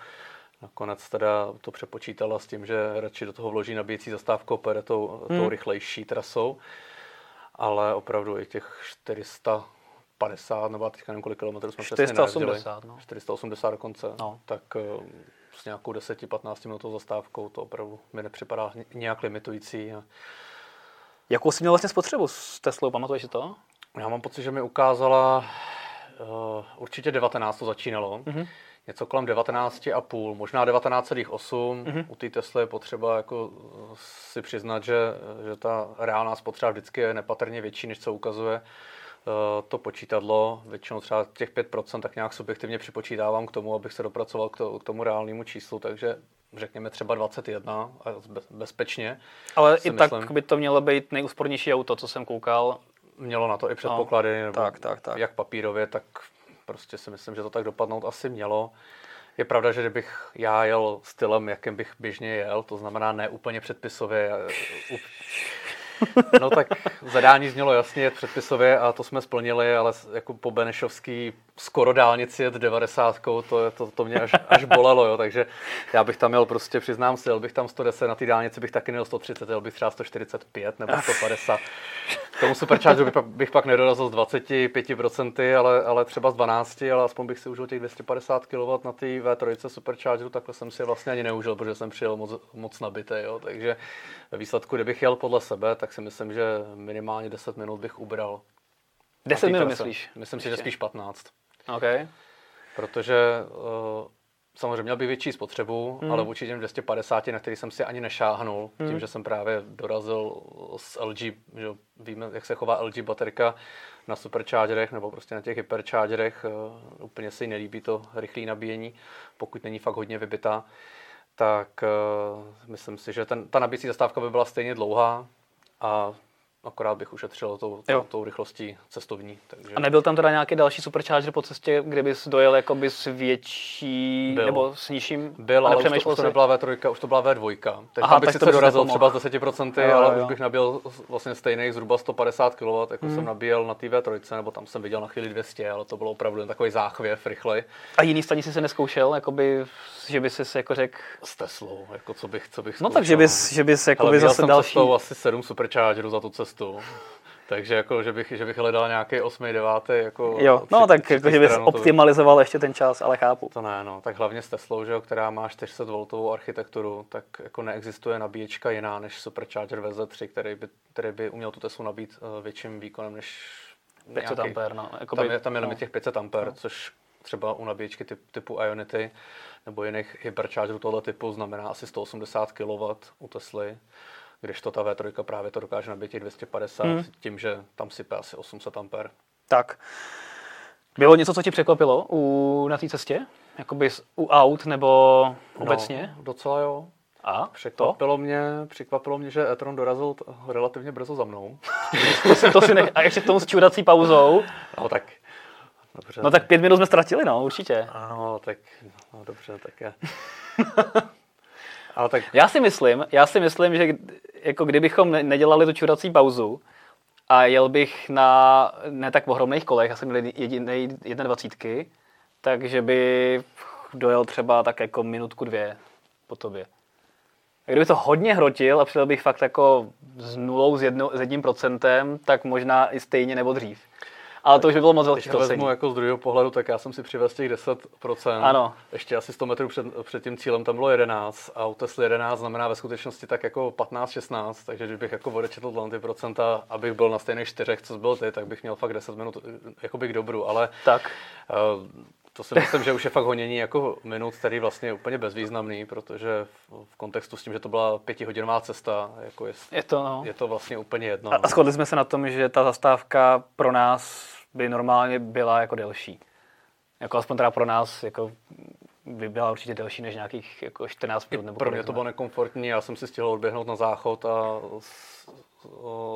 Nakonec teda to přepočítala s tím, že radši do toho vloží nabíjecí zastávku a pojede tou, hmm. tou rychlejší trasou. Ale opravdu i těch 400 450, nebo teďka nevím, kolik kilometrů jsme 480, no. 480 dokonce, No. tak eh, s nějakou 10-15 minutou zastávkou to opravdu mi nepřipadá nějak limitující. Jakou jsi měl vlastně spotřebu s Teslou, pamatuješ si to? Já mám pocit, že mi ukázala, uh, určitě 19 to začínalo, mm-hmm. něco kolem 19,5, možná 19,8. Mm-hmm. U té Tesly je potřeba jako eh, si přiznat, že, že ta reálná spotřeba vždycky je nepatrně větší, než co ukazuje eh, to počítadlo. Většinou třeba těch 5% tak nějak subjektivně připočítávám k tomu, abych se dopracoval k, to, k tomu reálnému číslu, takže řekněme třeba 21 a bez- bezpečně. Ale i tak myslím. by to mělo být nejúspornější auto, co jsem koukal. Mělo na to i předpoklady, nebo tak, tak, tak. jak papírově, tak prostě si myslím, že to tak dopadnout asi mělo. Je pravda, že kdybych já jel stylem, jakým bych běžně jel, to znamená ne úplně předpisově, eh, no tak zadání znělo jasně předpisově a to jsme splnili, ale jako po Benešovský skoro dálnici jet 90, to, to, to mě až, až bolelo, jo, takže já bych tam jel prostě, přiznám si, jel bych tam 110, na té dálnici bych taky měl 130, jel bych třeba 145 nebo 150. K tomu superchargeru bych, pak- bych pak nedorazil z 25%, ale, ale třeba z 12, ale aspoň bych si užil těch 250 kW na té V3 superchargeru, takhle jsem si je vlastně ani neužil, protože jsem přijel moc, moc nabitý, jo, takže ve výsledku, kdybych jel podle sebe, tak si myslím, že minimálně 10 minut bych ubral. 10 Na té minut myslíš? Myslím si, že spíš 15. OK. Protože uh, samozřejmě měl bych větší spotřebu, Hmm. ale vůči těm 250, na který jsem si ani nešáhnul, tím, že jsem právě dorazil s LG, že víme, jak se chová LG baterka na superchargerech nebo prostě na těch hyperchargerech, uh, úplně se jí nelíbí to rychlé nabíjení, pokud není fakt hodně vybitá, tak uh, myslím si, že ten, ta nabíjecí zastávka by byla stejně dlouhá a akorát bych ušetřil tou, tou, tou rychlostí cestovní. Takže... A nebyl tam teda nějaký další supercharger po cestě, kde bys dojel jakoby s větší, Byl. nebo s nižším? Byl, ale už to, už to nebyla V3, už to byla V2. Teď Aha, Aha, bych sice dorazil třeba s 10%, Jo, ale jo. už bych nabil vlastně stejných zhruba 150 kW, jako hmm. jsem nabíjel na té V3, nebo tam jsem viděl na chvíli 200, ale to bylo opravdu jen takový záchvěv rychlej A jiný stanici se neskoušel, jakoby, že by si jako řekl, s Teslou, jako co bych, co bych no zkoušel. tak, že bys, že bys Ale jakoby měl zase další... asi 7 superchargerů za tu cestu. Takže jako, že bych, že bych hledal nějaký 8. 9. jako Jo, no tři- tak jako, že bys stranu, to by- optimalizoval ještě ten čas, ale chápu. To ne, no. Tak hlavně s Teslou, že jo, která má 400 voltovou architekturu, tak jako neexistuje nabíječka jiná než Supercharger VZ3, který by, který by uměl tu Teslu nabít uh, větším výkonem než 500 nějaký- ampér, no. Jakoby, Tam je, tam je limit no. těch 500 ampér, což třeba u nabíječky typ, typu Ionity nebo jiných hyperchargerů tohle typu znamená asi 180 kW u Tesly, když to ta V3 právě to dokáže nabít těch 250 Hmm. tím, že tam sype asi 800 ampér. Tak. Bylo něco, co ti překvapilo u, na té cestě? Jakoby u aut nebo obecně? No, docela jo. A? To? Překvapilo mě, překvapilo mě, že e-tron dorazil t- relativně brzo za mnou. To si, to si nech... A ještě k tomu s čurací pauzou. No tak, dobře. No tak pět minut jsme ztratili, no, určitě. Ano, tak, no dobře, tak je. Ale tak, Já si myslím, já si myslím, že jako kdybychom ne- nedělali tu čurací pauzu a jel bych na ne tak ohromných kolech, já jsem měl jedinej 21, takže by dojel třeba tak jako minutku dvě po tobě. A kdyby to hodně hrotil a přijel bych fakt jako s nulou, s, jedno, s jedním procentem, tak možná i stejně nebo dřív. Ale to už by bylo moc když velký vezmu jako z druhého pohledu, tak já jsem si přivez těch 10%. Ano. Ještě asi 100 metrů před, před tím cílem tam bylo 11 a u Tesly 11 znamená ve skutečnosti tak jako 15-16, takže kdybych jako odečetl ty procenta, abych byl na stejných čtyřech, co byl ty, tak bych měl fakt 10 minut jakoby k dobru, ale Tak. Eh, To si myslím, že už je fakt honění jako minut, který vlastně je úplně bezvýznamný, protože v, kontextu s tím, že to byla pětihodinová cesta, jako je, Je to, no. je to vlastně úplně jedno. A, no. a shodli jsme se na tom, že ta zastávka pro nás by normálně byla jako delší. Jako aspoň teda pro nás jako by byla určitě delší než nějakých jako 14 minut. Nebo Pro mě to bylo nekomfortní, já jsem si stihl odběhnout na záchod a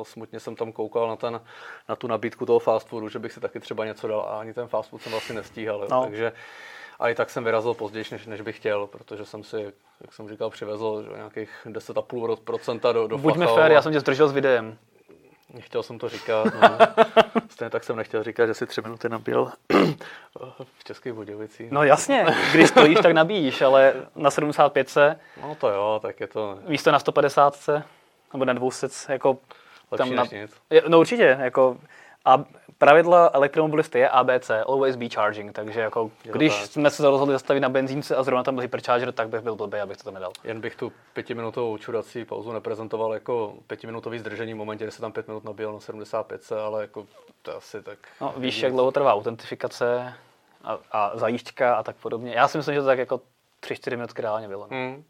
smutně jsem tam koukal na, ten, na tu nabídku toho fast foodu, že bych si taky třeba něco dal a ani ten fast food jsem vlastně nestíhal. No. Takže a i tak jsem vyrazil později, než, než bych chtěl, protože jsem si, jak jsem říkal, přivezl že, nějakých 10,5% do, do Buďme fér, já jsem tě zdržel s videem. Nechtěl jsem to říkat. No. Stejně tak jsem nechtěl říkat, že si tři minuty nabil v Českých Budějovicích. No jasně, když stojíš, tak nabíjíš, ale na 75 se, no to jo, tak je to místo na 150 se, nebo na 200, jako lepší tam na, nic. No určitě, jako, A pravidla elektromobilisty je ABC, always be charging, takže jako, když tak. jsme se rozhodli zastavit na benzínce a zrovna tam byl hypercharger, tak bych byl blbý, abych to tam nedal. Jen bych tu pětiminutovou čurací pauzu neprezentoval jako pětiminutový zdržení v momentě, kdy se tam pět minut nabíjel na 75, ale jako to asi tak... No, víš, jak dlouho trvá autentifikace a, a zajížďka a tak podobně. Já si myslím, že to tak jako 3-4 minutky reálně bylo. Hmm.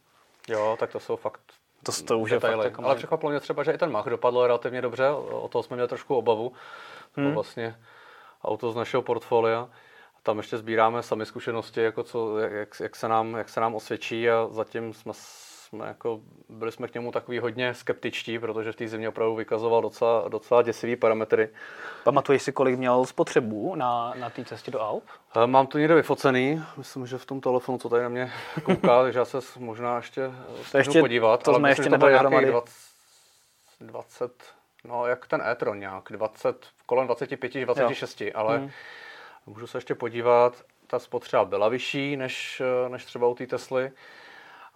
Jo, tak to jsou fakt To, to už je fakt jako Ale překvapilo mě třeba, že i ten Mach dopadl relativně dobře, o toho jsme měli trošku obavu. To Hmm. vlastně auto z našeho portfolia. Tam ještě sbíráme sami zkušenosti, jako co, jak, jak, se nám, jak se nám osvědčí a zatím jsme, jsme jako, byli jsme k němu takový hodně skeptičtí, protože v té zimě opravdu vykazoval docela, docela děsivý parametry. Pamatuješ si, kolik měl spotřebu na, na té cestě do Alp? Eh, Mám to někde vyfocený, myslím, že v tom telefonu, co tady na mě kouká, takže já se možná ještě to ještě- podívat. to ale jsme myslím, ještě dohromady. 20, 20, no jak ten e-tron nějak, 20, kolem 25, 26, jo. ale Hmm. můžu se ještě podívat, ta spotřeba byla vyšší než, eh, než třeba u té Tesly,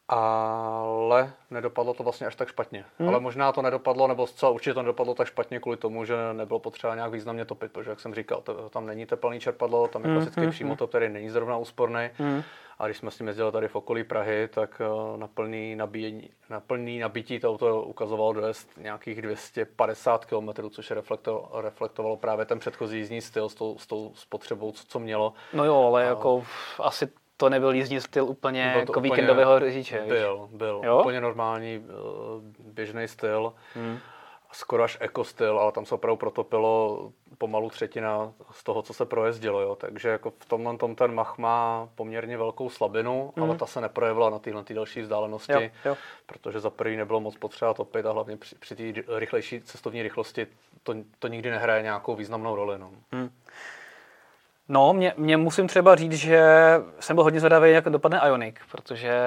ale nedopadlo to vlastně až tak špatně. Hmm. Ale možná to nedopadlo, nebo zcela určitě to nedopadlo tak špatně kvůli tomu, že nebylo potřeba nějak významně topit, protože jak jsem říkal, to, tam není teplný čerpadlo, tam je Hmm, klasický hmm, přímotop, který není zrovna úsporný. Hmm. A když jsme s tím jezdili tady v okolí Prahy, tak eh, na plný, nabíjení, na plný nabití to auto ukazovalo dojezd nějakých 250 km, což reflekto, reflektovalo právě ten předchozí jízdní styl s tou, s tou spotřebou, co, co mělo. No jo, ale jako asi to nebyl jízdní styl úplně Byl to jako úplně- víkendového řidiče. Byl, byl. Jo? Úplně normální, eh, běžný styl. Hmm. Skoro až eko styl, ale tam se opravdu protopilo pomalu třetina z toho, co se projezdilo. Jo. Takže jako v tomhle tom ten Mach má poměrně velkou slabinu, Mhm. ale ta se neprojevila na téhle další vzdálenosti. Jo, jo. protože za prvý nebylo moc potřeba topit a hlavně při, při té rychlejší cestovní rychlosti to, to nikdy nehraje nějakou významnou roli. No. No, mě, mě musím třeba říct, že jsem byl hodně zvědavý, jak dopadne Ionic, protože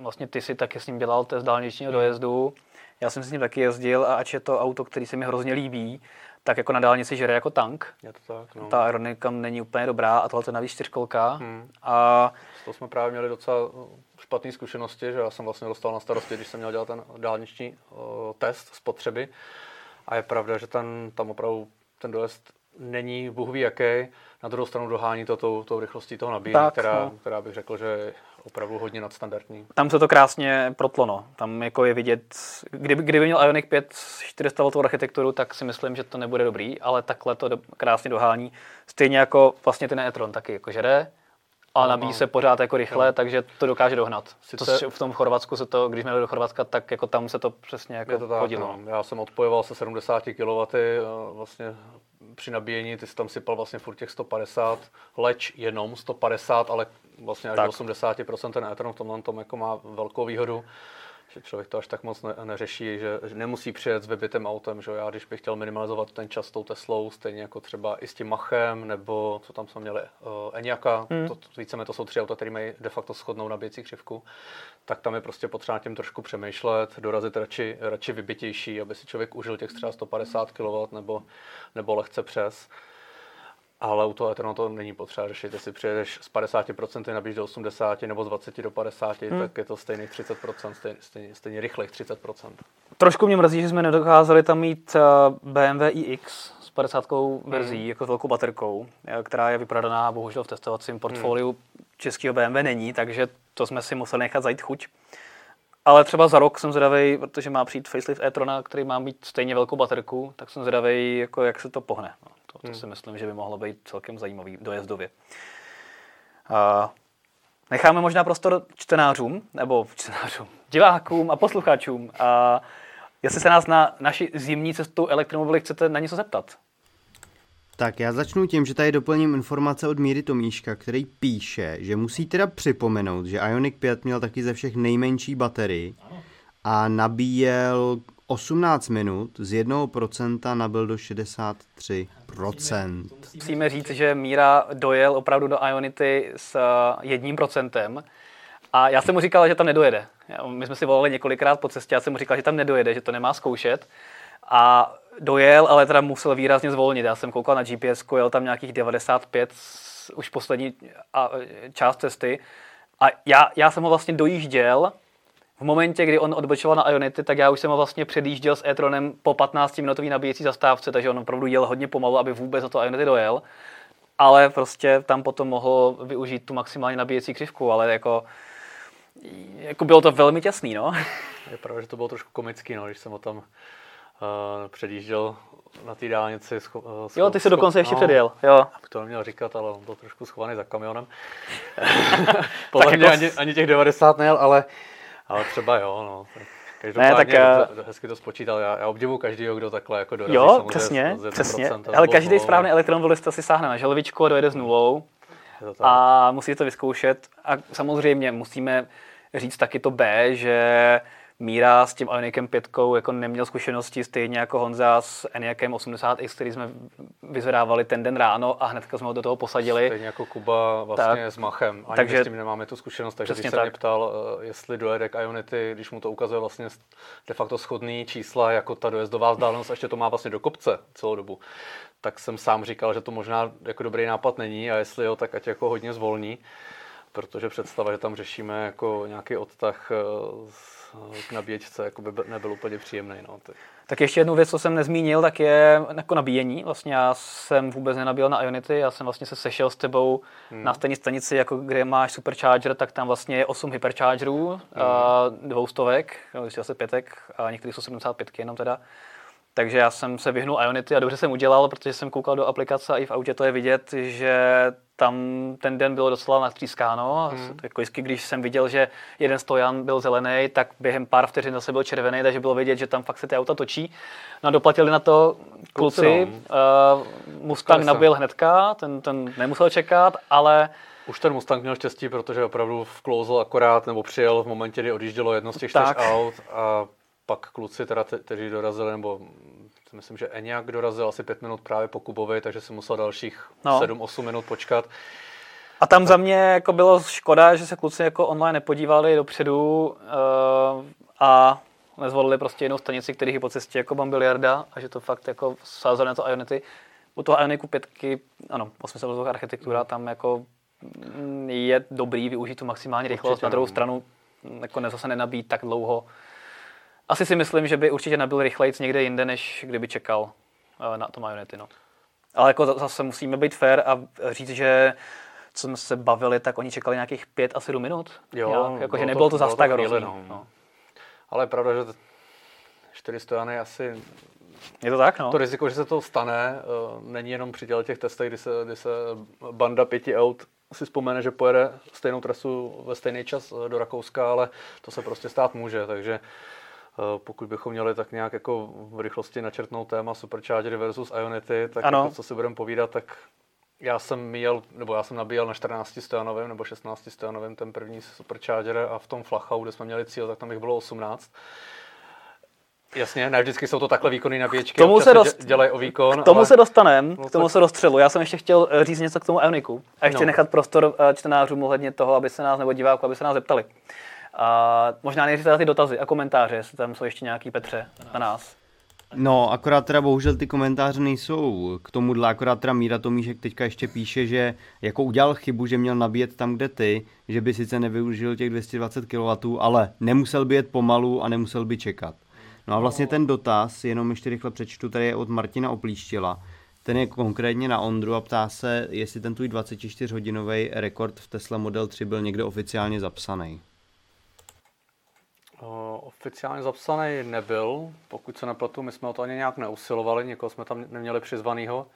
vlastně ty si taky s ním dělal test dálničního dojezdu. Já jsem s ním taky jezdil a ač je to auto, který se mi hrozně líbí, tak jako na dálnici žere jako tank. Je to tak, no. Ta aeronika není úplně dobrá a tohle je navíc čtyřkolka. Hmm. A Z toho jsme právě měli docela špatné zkušenosti, že já jsem vlastně dostal na starosti, když jsem měl dělat ten dálniční uh, test spotřeby. A je pravda, že ten, tam opravdu ten dojezd není bůh ví jaký. Na druhou stranu dohání to tou, tou rychlostí toho nabíjení, Tak, která, no. která bych řekl, že je opravdu hodně nadstandardní. tam se to krásně protlo, no. Tam jako je vidět, kdyby, kdyby měl Ioniq 5 400 V architekturu, tak si myslím, že to nebude dobrý, ale takhle to do, krásně dohání. Stejně jako vlastně ten e-tron taky jako žere, a No, nabíjí no. se pořád jako rychle, Jo. takže to dokáže dohnat. Sice- To, v tom Chorvatsku se to, když jeli do Chorvatska, tak jako tam se to přesně jako Je to tak, hodilo. no. Já jsem odpojoval se 70 kW vlastně při nabíjení, ty jsi tam sypal vlastně furt těch 150, leč jenom 150, ale vlastně až Tak. do 80% ten Ethernet v tomhle tom jako má velkou výhodu, že člověk to až tak moc ne, neřeší, že, že nemusí přijet s vybitým autem, že já když bych chtěl minimalizovat ten čas s tou Teslou, stejně jako třeba i s tím Machem, nebo co tam jsme měli, uh, Enyaka, Hmm. to, to, víceméně to jsou tři auta, které mají de facto schodnou nabíjecí křivku, tak tam je prostě potřeba tím trošku přemýšlet, dorazit radši, radši vybitější, aby si člověk užil těch třeba 150 kW nebo, nebo lehce přes. Ale u toho Eternu to není potřeba řešit. Jestli přijedeš z 50% nabíš do 80 nebo z 20 do 50, hmm. tak je to stejných 30%, stejně, stejně, stejně rychlých 30%. Trošku mě mrzí, že jsme nedokázali tam mít eh, BMW iX s 50 verzí, Hmm. jako s velkou baterkou, eh, která je vyprodaná bohužel v testovacím portfoliu českého BMW není, takže to jsme si museli nechat zajít chuť. Ale třeba za rok jsem zvědavý, protože má přijít facelift e-trona, který má být stejně velkou baterku, tak jsem zvědavý, jako jak se to pohne. No, to, to Hmm. si myslím, že by mohlo být celkem zajímavý dojezdově. A necháme možná prostor čtenářům, nebo čtenářům, divákům a posluchačům. A jestli se nás na naši zimní cestu elektromobily chcete na něco zeptat. Tak já začnu tím, že tady doplním informace od Míry Tomíška, který píše, že musí teda připomenout, že Ioniq 5 měl taky ze všech nejmenší baterii a nabíjel 18 minut, z 1% nabil do 63%. Musíme říct, že Míra dojel opravdu do Ionity s eh, jedním procentem. A já jsem mu říkal, že tam nedojede. My jsme si volali několikrát po cestě, já jsem mu říkal, že tam nedojede, že to nemá zkoušet. A dojel, ale teda musel výrazně zvolnit. Já jsem koukal na GPS, jel tam nějakých 95, s- už poslední a, část cesty. A já, já jsem ho vlastně dojížděl v momentě, kdy on odbočoval na Ionity, tak já už jsem ho vlastně předjížděl s e-tronem po 15-minutové nabíjecí zastávce, takže on opravdu jel hodně pomalu, aby vůbec na to Ionity dojel. Ale prostě tam potom mohl využít tu maximální nabíjecí křivku, ale jako, jako bylo to velmi těsný, no. Je pravda, že to bylo trošku komický, no, když jsem ho tam uh, předjížděl na té dálnici. Scho- uh, scho- jo, ty jsi dokonce ještě no, předjel, jo. To neměl říkat, ale on byl trošku schovaný za kamionem. Podle mě jako... ani, ani těch 90 nejel, ale, ale třeba jo, no. Každopádně ne, tak, uh... hezky to spočítal. Já, já obdivuji každého, kdo takhle jako dorazí. Jo, přesně, přesně. Ale každý správný elektromobilista si sáhne na želvičku a dojede s nulou. A musí to vyzkoušet. A samozřejmě musíme říct taky to B, že Míra s tím Ionikem 5 jako neměl zkušenosti stejně jako Honza s Eniakem 80X, který jsme vyzvedávali ten den ráno a hnedka jsme ho do toho posadili. Stejně jako Kuba vlastně tak, s Machem. Ani takže, s tím nemáme tu zkušenost, takže když se tak. mě ptal, eh, jestli dojede k Ionity, když mu to ukazuje vlastně de facto schodný čísla, jako ta dojezdová vzdálenost, a ještě to má vlastně do kopce celou dobu, tak jsem sám říkal, že to možná jako dobrý nápad není a jestli jo, tak ať jako hodně zvolní, protože představa, že tam řešíme jako nějaký odtah z eh, k nabíječce jako by nebyl úplně příjemný. No. Tak. tak ještě jednu věc, co jsem nezmínil, tak je jako nabíjení. Vlastně já jsem vůbec nenabíjel na Ionity, já jsem vlastně se sešel s tebou hmm. na stejné stanici, jako kde máš supercharger, tak tam vlastně je 8 hyperchargerů, hmm. a dvoustovek, asi pětek a některých jsou 75 jenom teda. Takže já jsem se vyhnul Ionity a dobře jsem udělal, protože jsem koukal do aplikace a i v autě to je vidět, že tam ten den bylo docela natřískáno. Hmm. Jako vždycky, když jsem viděl, že jeden stojan byl zelený, tak během pár vteřin zase byl červený, takže bylo vidět, že tam fakt se ty auta točí. No a doplatili na to kluci. Uh, Mustang nabil hnedka, ten, ten nemusel čekat, ale už ten Mustang měl štěstí, protože opravdu vklouzl akorát nebo přijel v momentě, kdy odjíždělo jedno z těch čtyř aut a pak kluci, teda, kteří dorazili, nebo myslím, že Eňák dorazil asi pět minut právě po Kubovi, takže si musel dalších no. 7-8 minut počkat. A tam za mě jako bylo škoda, že se kluci jako online nepodívali dopředu uh, a nezvolili prostě jinou stanici, který po cestě jako Bambiliarda a že to fakt jako sázeli na to Ionity. U toho Ioniku 5, ano, 8 architektura, tam jako je dobrý využít tu maximální rychlost. Určitě, na druhou no. stranu jako zase nenabít tak dlouho asi si myslím, že by určitě nebyl rychlejc někde jinde, než kdyby čekal eh, na to Ionity. No. Ale jako zase musíme být fair a říct, že co jsme se bavili, tak oni čekali nějakých pět a sedm minut. Jo, jako, že nebylo to, to zase tak hrozný. No. No. Ale je pravda, že čtyři stojany asi je to tak, no. To riziko, že se to stane, eh, není jenom při těch testech, kdy se, kdy se banda pěti aut si vzpomene, že pojede stejnou trasu ve stejný čas eh, do Rakouska, ale to se prostě stát může, takže pokud bychom měli tak nějak jako v rychlosti načrtnout téma Supercharger versus Ionity, tak jako co si budeme povídat, tak já jsem měl, nebo já jsem nabíjel na 14 stojanovém nebo 16 stojanovém ten první Supercharger a v tom Flachau, kde jsme měli cíl, tak tam jich bylo 18. Jasně, ne vždycky jsou to takhle výkonné nabíječky, k tomu se dost... dělají o výkon. K tomu ale... se dostaneme, no, k tomu se dostřelu. Já jsem ještě chtěl eh, říct něco k tomu Ioniku a ještě no. nechat prostor eh, čtenářům ohledně toho, aby se nás, nebo diváků, aby se nás zeptali. A možná nejdřív ty dotazy a komentáře, jestli tam jsou ještě nějaký Petře na nás. No, akorát teda bohužel ty komentáře nejsou k tomuhle, akorát teda Míra Tomíšek teďka ještě píše, že jako udělal chybu, že měl nabíjet tam, kde ty, že by sice nevyužil těch 220 kW, ale nemusel by jet pomalu a nemusel by čekat. No a vlastně ten dotaz, jenom ještě rychle přečtu, tady je od Martina Oplíštila. Ten je konkrétně na Ondru a ptá se, jestli ten tvůj 24-hodinový rekord v Tesla Model 3 byl někde oficiálně zapsaný. Oficiálně zapsaný nebyl, pokud se nepletu, my jsme o to ani nějak neusilovali, někoho jsme tam neměli přizvanýho,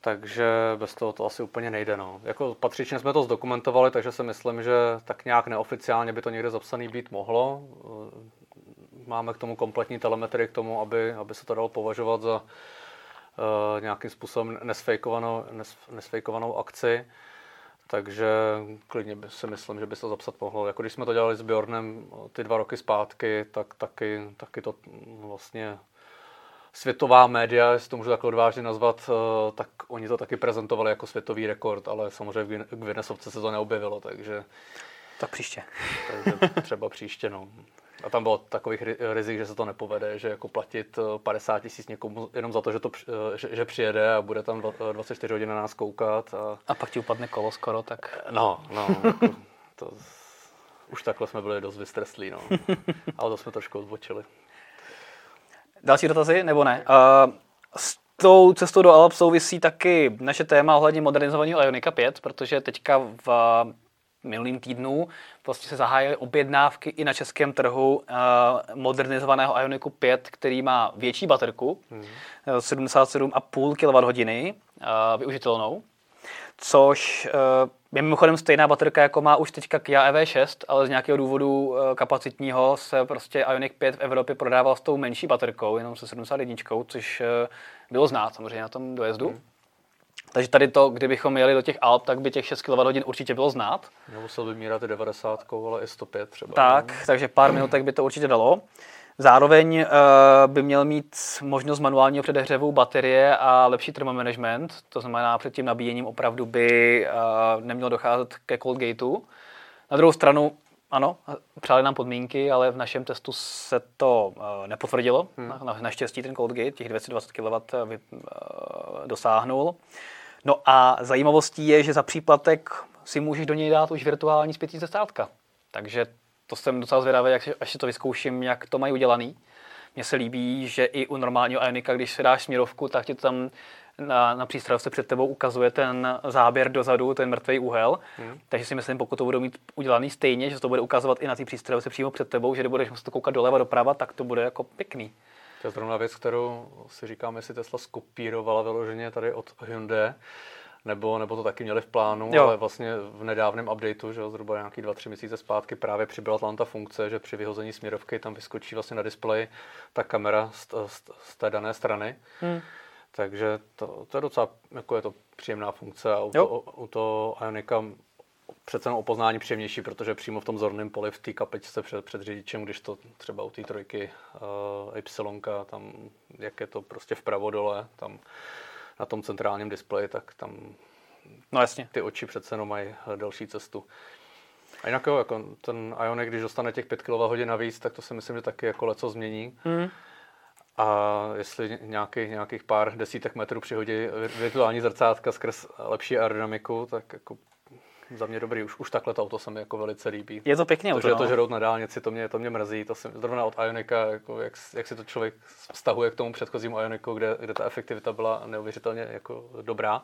takže bez toho to asi úplně nejde. No. Jako patřičně jsme to zdokumentovali, takže si myslím, že tak nějak neoficiálně by to někde zapsaný být mohlo. Máme k tomu kompletní telemetrii k tomu, aby, aby se to dalo považovat za uh, nějakým způsobem nesfejkovanou, nes, nesfejkovanou akci. Takže klidně by si myslím, že by se to zapsat mohlo. Jako když jsme to dělali s Bjornem ty dva roky zpátky, tak taky, taky to vlastně světová média, jestli to můžu takhle odvážně nazvat, eh, tak oni to taky prezentovali jako světový rekord, ale samozřejmě v Guinnessovce se to neobjevilo, takže... Tak příště. Takže třeba příště, no. A tam bylo takových rizik, že se to nepovede, že jako platit 50 eh, tisíc někomu jenom za to, že, to, eh, že, že přijede a bude tam 24 hodin na nás koukat. A, a pak ti upadne kolo skoro, tak... No, no, jako to Už takhle jsme byli dost vystreslí, no. Ale to jsme trošku odbočili. Další dotazy, nebo ne? Uh, s tou cestou do Alp souvisí taky naše téma ohledně modernizovaného Ionika 5, protože teďka v minulým týdnu prostě se zahájily objednávky i na českém trhu uh, modernizovaného Ioniku 5, který má větší baterku, hmm. 77,5 kWh uh, využitelnou, což je mimochodem stejná baterka, jako má už teďka Kia EV6, ale z nějakého důvodu kapacitního se prostě Ioniq 5 v Evropě prodával s tou menší baterkou, jenom se 71, což bylo znát samozřejmě na tom dojezdu. Hmm. Takže tady to, kdybychom jeli do těch Alp, tak by těch 6 kWh určitě bylo znát. Nemusel by mírat i 90, ale i 105 třeba. Tak, takže pár minutek by to určitě dalo. Zároveň uh, by měl mít možnost manuálního předehřevu baterie a lepší termomanagement, to znamená před tím nabíjením opravdu by uh, nemělo docházet ke cold gateu. Na druhou stranu, ano, přáli nám podmínky, ale v našem testu se to uh, nepotvrdilo. Hmm. Na, naštěstí ten cold gate těch 220 kW vy, uh, dosáhnul. No a zajímavostí je, že za příplatek si můžeš do něj dát už virtuální zpětí zestávka. Takže to jsem docela zvědavý, jak, až si to vyzkouším, jak to mají udělaný. Mně se líbí, že i u normálního Ionika, když si dáš směrovku, tak ti to tam na, na přístrojovce před tebou ukazuje ten záběr dozadu, ten mrtvý úhel. Hmm. Takže si myslím, pokud to budou mít udělaný stejně, že to bude ukazovat i na té přístrojovce přímo před tebou, že nebudeš muset koukat doleva doprava, tak to bude jako pěkný. To je zrovna věc, kterou si říkám, jestli Tesla skopírovala vyloženě tady od Hyundai, nebo, nebo to taky měli v plánu, jo. ale vlastně v nedávném updateu, že zhruba nějaký dva, tři měsíce zpátky právě přibyla tam ta funkce, že při vyhození směrovky tam vyskočí vlastně na displeji ta kamera z, z, z té dané strany. Hmm. Takže to, to je docela jako je to příjemná funkce a u, to, u to Ionika přece jenom opoznání příjemnější, protože přímo v tom zorném poli v té kapičce před, před řidičem, když to třeba u té trojky uh, Y, tam jak je to prostě vpravo dole, tam na tom centrálním displeji, tak tam no, jasně. ty oči přece jenom mají delší cestu. A jinak jo, jako ten Ionic, když dostane těch 5 kWh navíc, tak to si myslím, že taky jako leco změní. Mm. A jestli nějaký, nějakých pár desítek metrů přihodí virtuální zrcátka skrz lepší aerodynamiku, tak jako za mě dobrý. Už, už takhle to auto se mi jako velice líbí. Je to pěkně auto, no. to žrout na dálnici, to mě, to mě mrzí. To se, zrovna od Ionika, jako jak, jak, si to člověk vztahuje k tomu předchozímu Ioniku, kde, kde ta efektivita byla neuvěřitelně jako dobrá.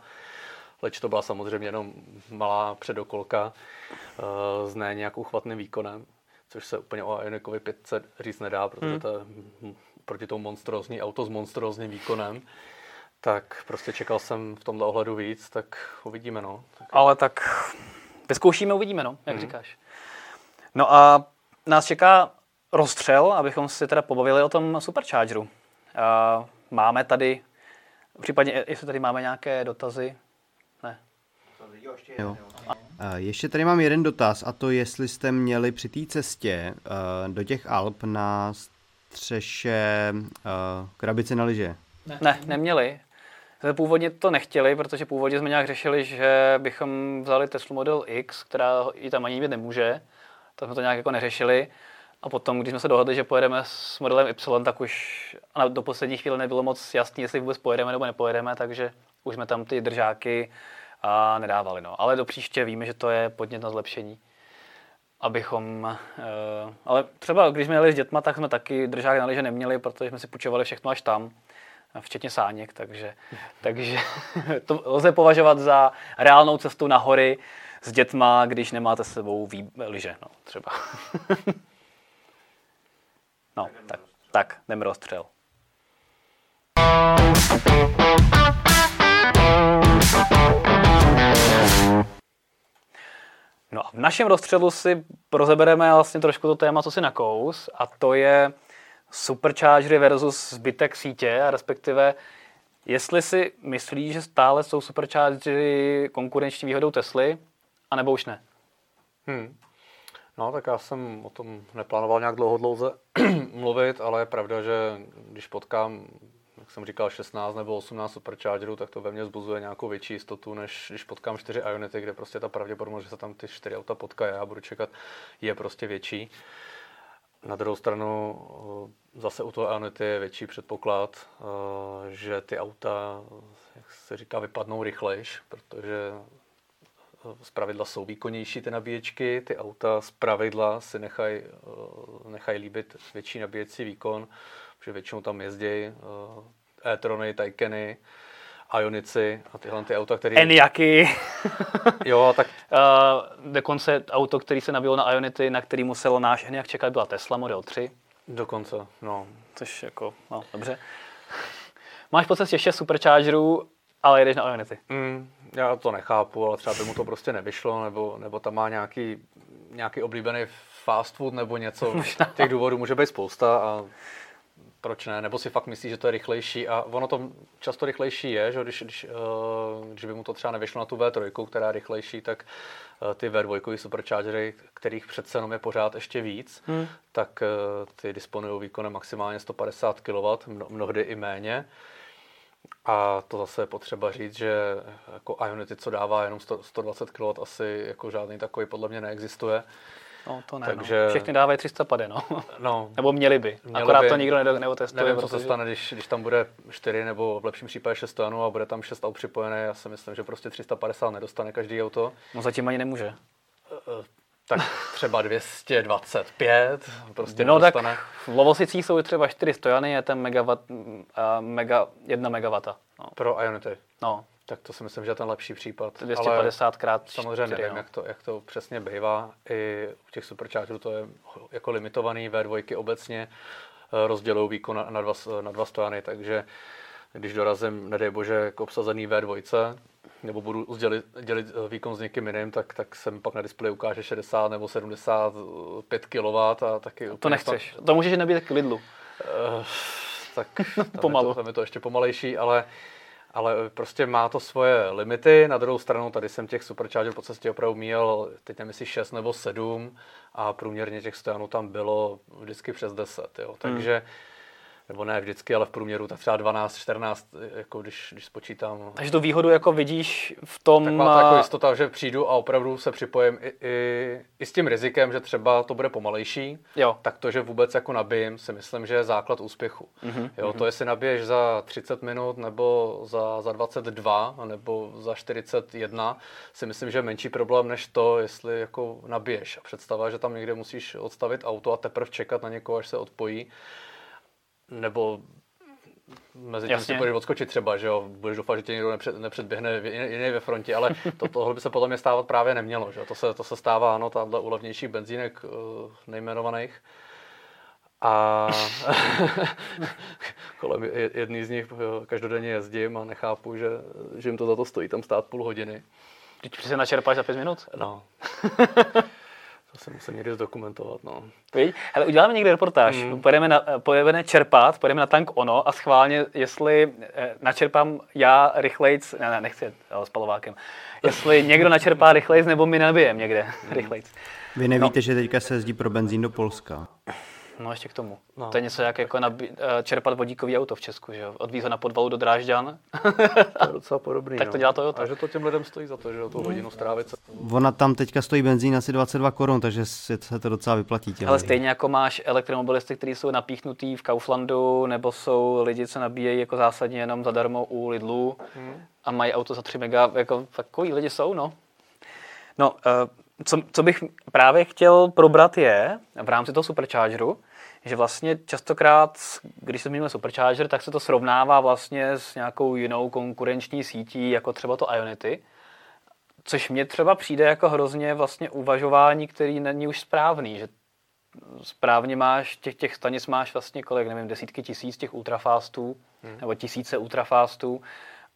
Leč to byla samozřejmě jenom malá předokolka uh, s ne nějak uchvatným výkonem, což se úplně o Ionikovi 500 říct nedá, protože hmm. to je proti tomu monstrózní auto s monstrózním výkonem tak prostě čekal jsem v tomhle ohledu víc, tak uvidíme, no. Tak... Ale tak vyzkoušíme, uvidíme, no, jak mm. říkáš. No a nás čeká rozstřel, abychom si teda pobavili o tom Superchargeru. Uh, máme tady, případně jestli tady máme nějaké dotazy. Ne. Jo. A ještě tady mám jeden dotaz a to jestli jste měli při té cestě uh, do těch Alp na střeše uh, krabici na liže. Ne, ne neměli. Jsme původně to nechtěli, protože původně jsme nějak řešili, že bychom vzali Tesla Model X, která i tam ani být nemůže, tak jsme to nějak jako neřešili. A potom, když jsme se dohodli, že pojedeme s modelem Y, tak už do poslední chvíle nebylo moc jasné, jestli vůbec pojedeme nebo nepojedeme, takže už jsme tam ty držáky a nedávali. No. Ale do příště víme, že to je podnět na zlepšení. Abychom, uh, ale třeba když jsme jeli s dětma, tak jsme taky držák na liže neměli, protože jsme si půjčovali všechno až tam včetně sáněk, takže, takže to lze považovat za reálnou cestu na hory s dětma, když nemáte s sebou vý, liže, no, třeba. no, tak, tak, jdeme rozstřel. No a v našem rozstřelu si rozebereme vlastně trošku to téma, co si nakous, a to je superchargery versus zbytek sítě, a respektive jestli si myslí, že stále jsou superchargery konkurenční výhodou Tesly, anebo už ne? Hmm. No, tak já jsem o tom neplánoval nějak dlouho dlouze mluvit, ale je pravda, že když potkám, jak jsem říkal, 16 nebo 18 superchargerů, tak to ve mně zbuzuje nějakou větší jistotu, než když potkám 4 Ionity, kde prostě ta pravděpodobnost, že se tam ty 4 auta potkají, já budu čekat, je prostě větší. Na druhou stranu zase u toho Ionity je větší předpoklad, eh, že ty auta, jak se říká, vypadnou rychlejš, protože z pravidla jsou výkonnější ty nabíječky, ty auta z pravidla si nechají eh, nechaj líbit větší nabíjecí výkon, protože většinou tam jezdí e-trony, Taycany, Ionici a tyhle ty auta, které... Eniaky. jo, tak... Uh, dokonce auto, který se nabilo na Ionity, na který musel náš Eniak čekat, byla Tesla Model 3. Dokonce, no. Což jako, no, dobře. Máš po cestě 6 superchargerů, ale jedeš na Ionity. Mm, já to nechápu, ale třeba by mu to prostě nevyšlo, nebo, nebo tam má nějaký, nějaký oblíbený fast food nebo něco. Těch důvodů může být spousta a proč ne, nebo si fakt myslí, že to je rychlejší a ono to často rychlejší je, že když, když, uh, když by mu to třeba nevyšlo na tu V3, která je rychlejší, tak uh, ty V2 superchargery, kterých přece jenom je pořád ještě víc, hmm. tak uh, ty disponují výkonem maximálně 150 kW, mnohdy i méně. A to zase je potřeba říct, že jako Ionity, co dává jenom 100, 120 kW, asi jako žádný takový podle mě neexistuje. No to ne, no. Takže... no. Všechny dávají 300 pady, no. no. nebo měli by. Měli Akorát by. to nikdo neotestuje. Nevím, co protože... se stane, když, když tam bude 4 nebo v lepším případě 6 tonů a bude tam 6 aut připojené. Já si myslím, že prostě 350 nedostane každý auto. No zatím ani nemůže. Uh, tak třeba 225, prostě No tak v Lovosicích jsou třeba 4 stojany, je ten megawatt, uh, mega, 1 megawata. No. Pro Ionity. No. Tak to si myslím, že je ten lepší případ. 250 krát Samozřejmě 4, nevím, no. jak, to, jak to přesně bývá. I u těch superchargerů to je jako limitovaný, V2 obecně eh, rozdělují výkon na, na, dva, na dva stojany, takže když dorazím, nedej bože, k obsazený V2, nebo budu dělit, dělit eh, výkon s někým jiným, tak, tak jsem pak na displeji ukáže 60 nebo 75 kW a taky... To nechceš. To můžeš nabít k Lidlu. Uh, tak Pomalu. Je to, tam je to ještě pomalejší, ale ale prostě má to svoje limity. Na druhou stranu tady jsem těch supercharger po cestě opravdu měl, teď nevím, jestli 6 nebo 7 a průměrně těch stojanů tam bylo vždycky přes 10. Jo. Hmm. Takže hmm nebo ne vždycky, ale v průměru tak třeba 12, 14, jako když, když spočítám. Takže tu výhodu jako vidíš v tom... Taková ta jako jistota, že přijdu a opravdu se připojím i, i, i s tím rizikem, že třeba to bude pomalejší, jo. tak to, že vůbec jako nabijím, si myslím, že je základ úspěchu. Mm-hmm. Jo, mm-hmm. to jestli nabiješ za 30 minut nebo za, za 22 nebo za 41, si myslím, že je menší problém než to, jestli jako nabiješ. A představa, že tam někde musíš odstavit auto a teprve čekat na někoho, až se odpojí, nebo mezi tím si budeš odskočit třeba, že jo, budeš doufat, že tě někdo nepřed, nepředběhne jiný ve frontě, ale to, tohle by se podle mě stávat právě nemělo, že jo? To se, to se stává, ano, tahle u levnějších benzínek uh, nejmenovaných. A kolem jedný z nich každodenně jezdím a nechápu, že, že jim to za to stojí tam stát půl hodiny. Teď se načerpáš za pět minut? No. To se musím někdy zdokumentovat, no. Víš? Hele, uděláme někdy reportáž. Mm. Pojedeme, na, pojedeme čerpat, pojedeme na tank ono a schválně, jestli eh, načerpám já rychlejc, ne, ne, nechci ale s palovákem, jestli někdo načerpá rychlejc nebo my nabijem někde mm. rychlejc. Vy nevíte, no. že teďka se jezdí pro benzín do Polska. No ještě k tomu. No. To je něco jak jako nabí, eh, čerpat vodíkový auto v Česku, že jo? Odvíz ho na podvalu do Drážďan. to je docela podobný. tak to no. dělá Toyota. A že to těm lidem stojí za to, že o tu hodinu strávit. Ona tam teďka stojí benzín asi 22 korun, takže se to docela vyplatí. Ale stejně jako máš elektromobilisty, kteří jsou napíchnutý v Kauflandu, nebo jsou lidi, co nabíjejí jako zásadně jenom zadarmo u Lidlu hmm. a mají auto za 3 mega, jako takový lidi jsou, no. No, uh, co, co bych právě chtěl probrat je, v rámci toho superchargeru, že vlastně častokrát, když se zmínil supercharger, tak se to srovnává vlastně s nějakou jinou konkurenční sítí, jako třeba to Ionity, což mně třeba přijde jako hrozně vlastně uvažování, který není už správný, že správně máš, těch, těch stanic máš vlastně kolik, nevím, desítky tisíc těch ultrafastů, hmm. nebo tisíce ultrafastů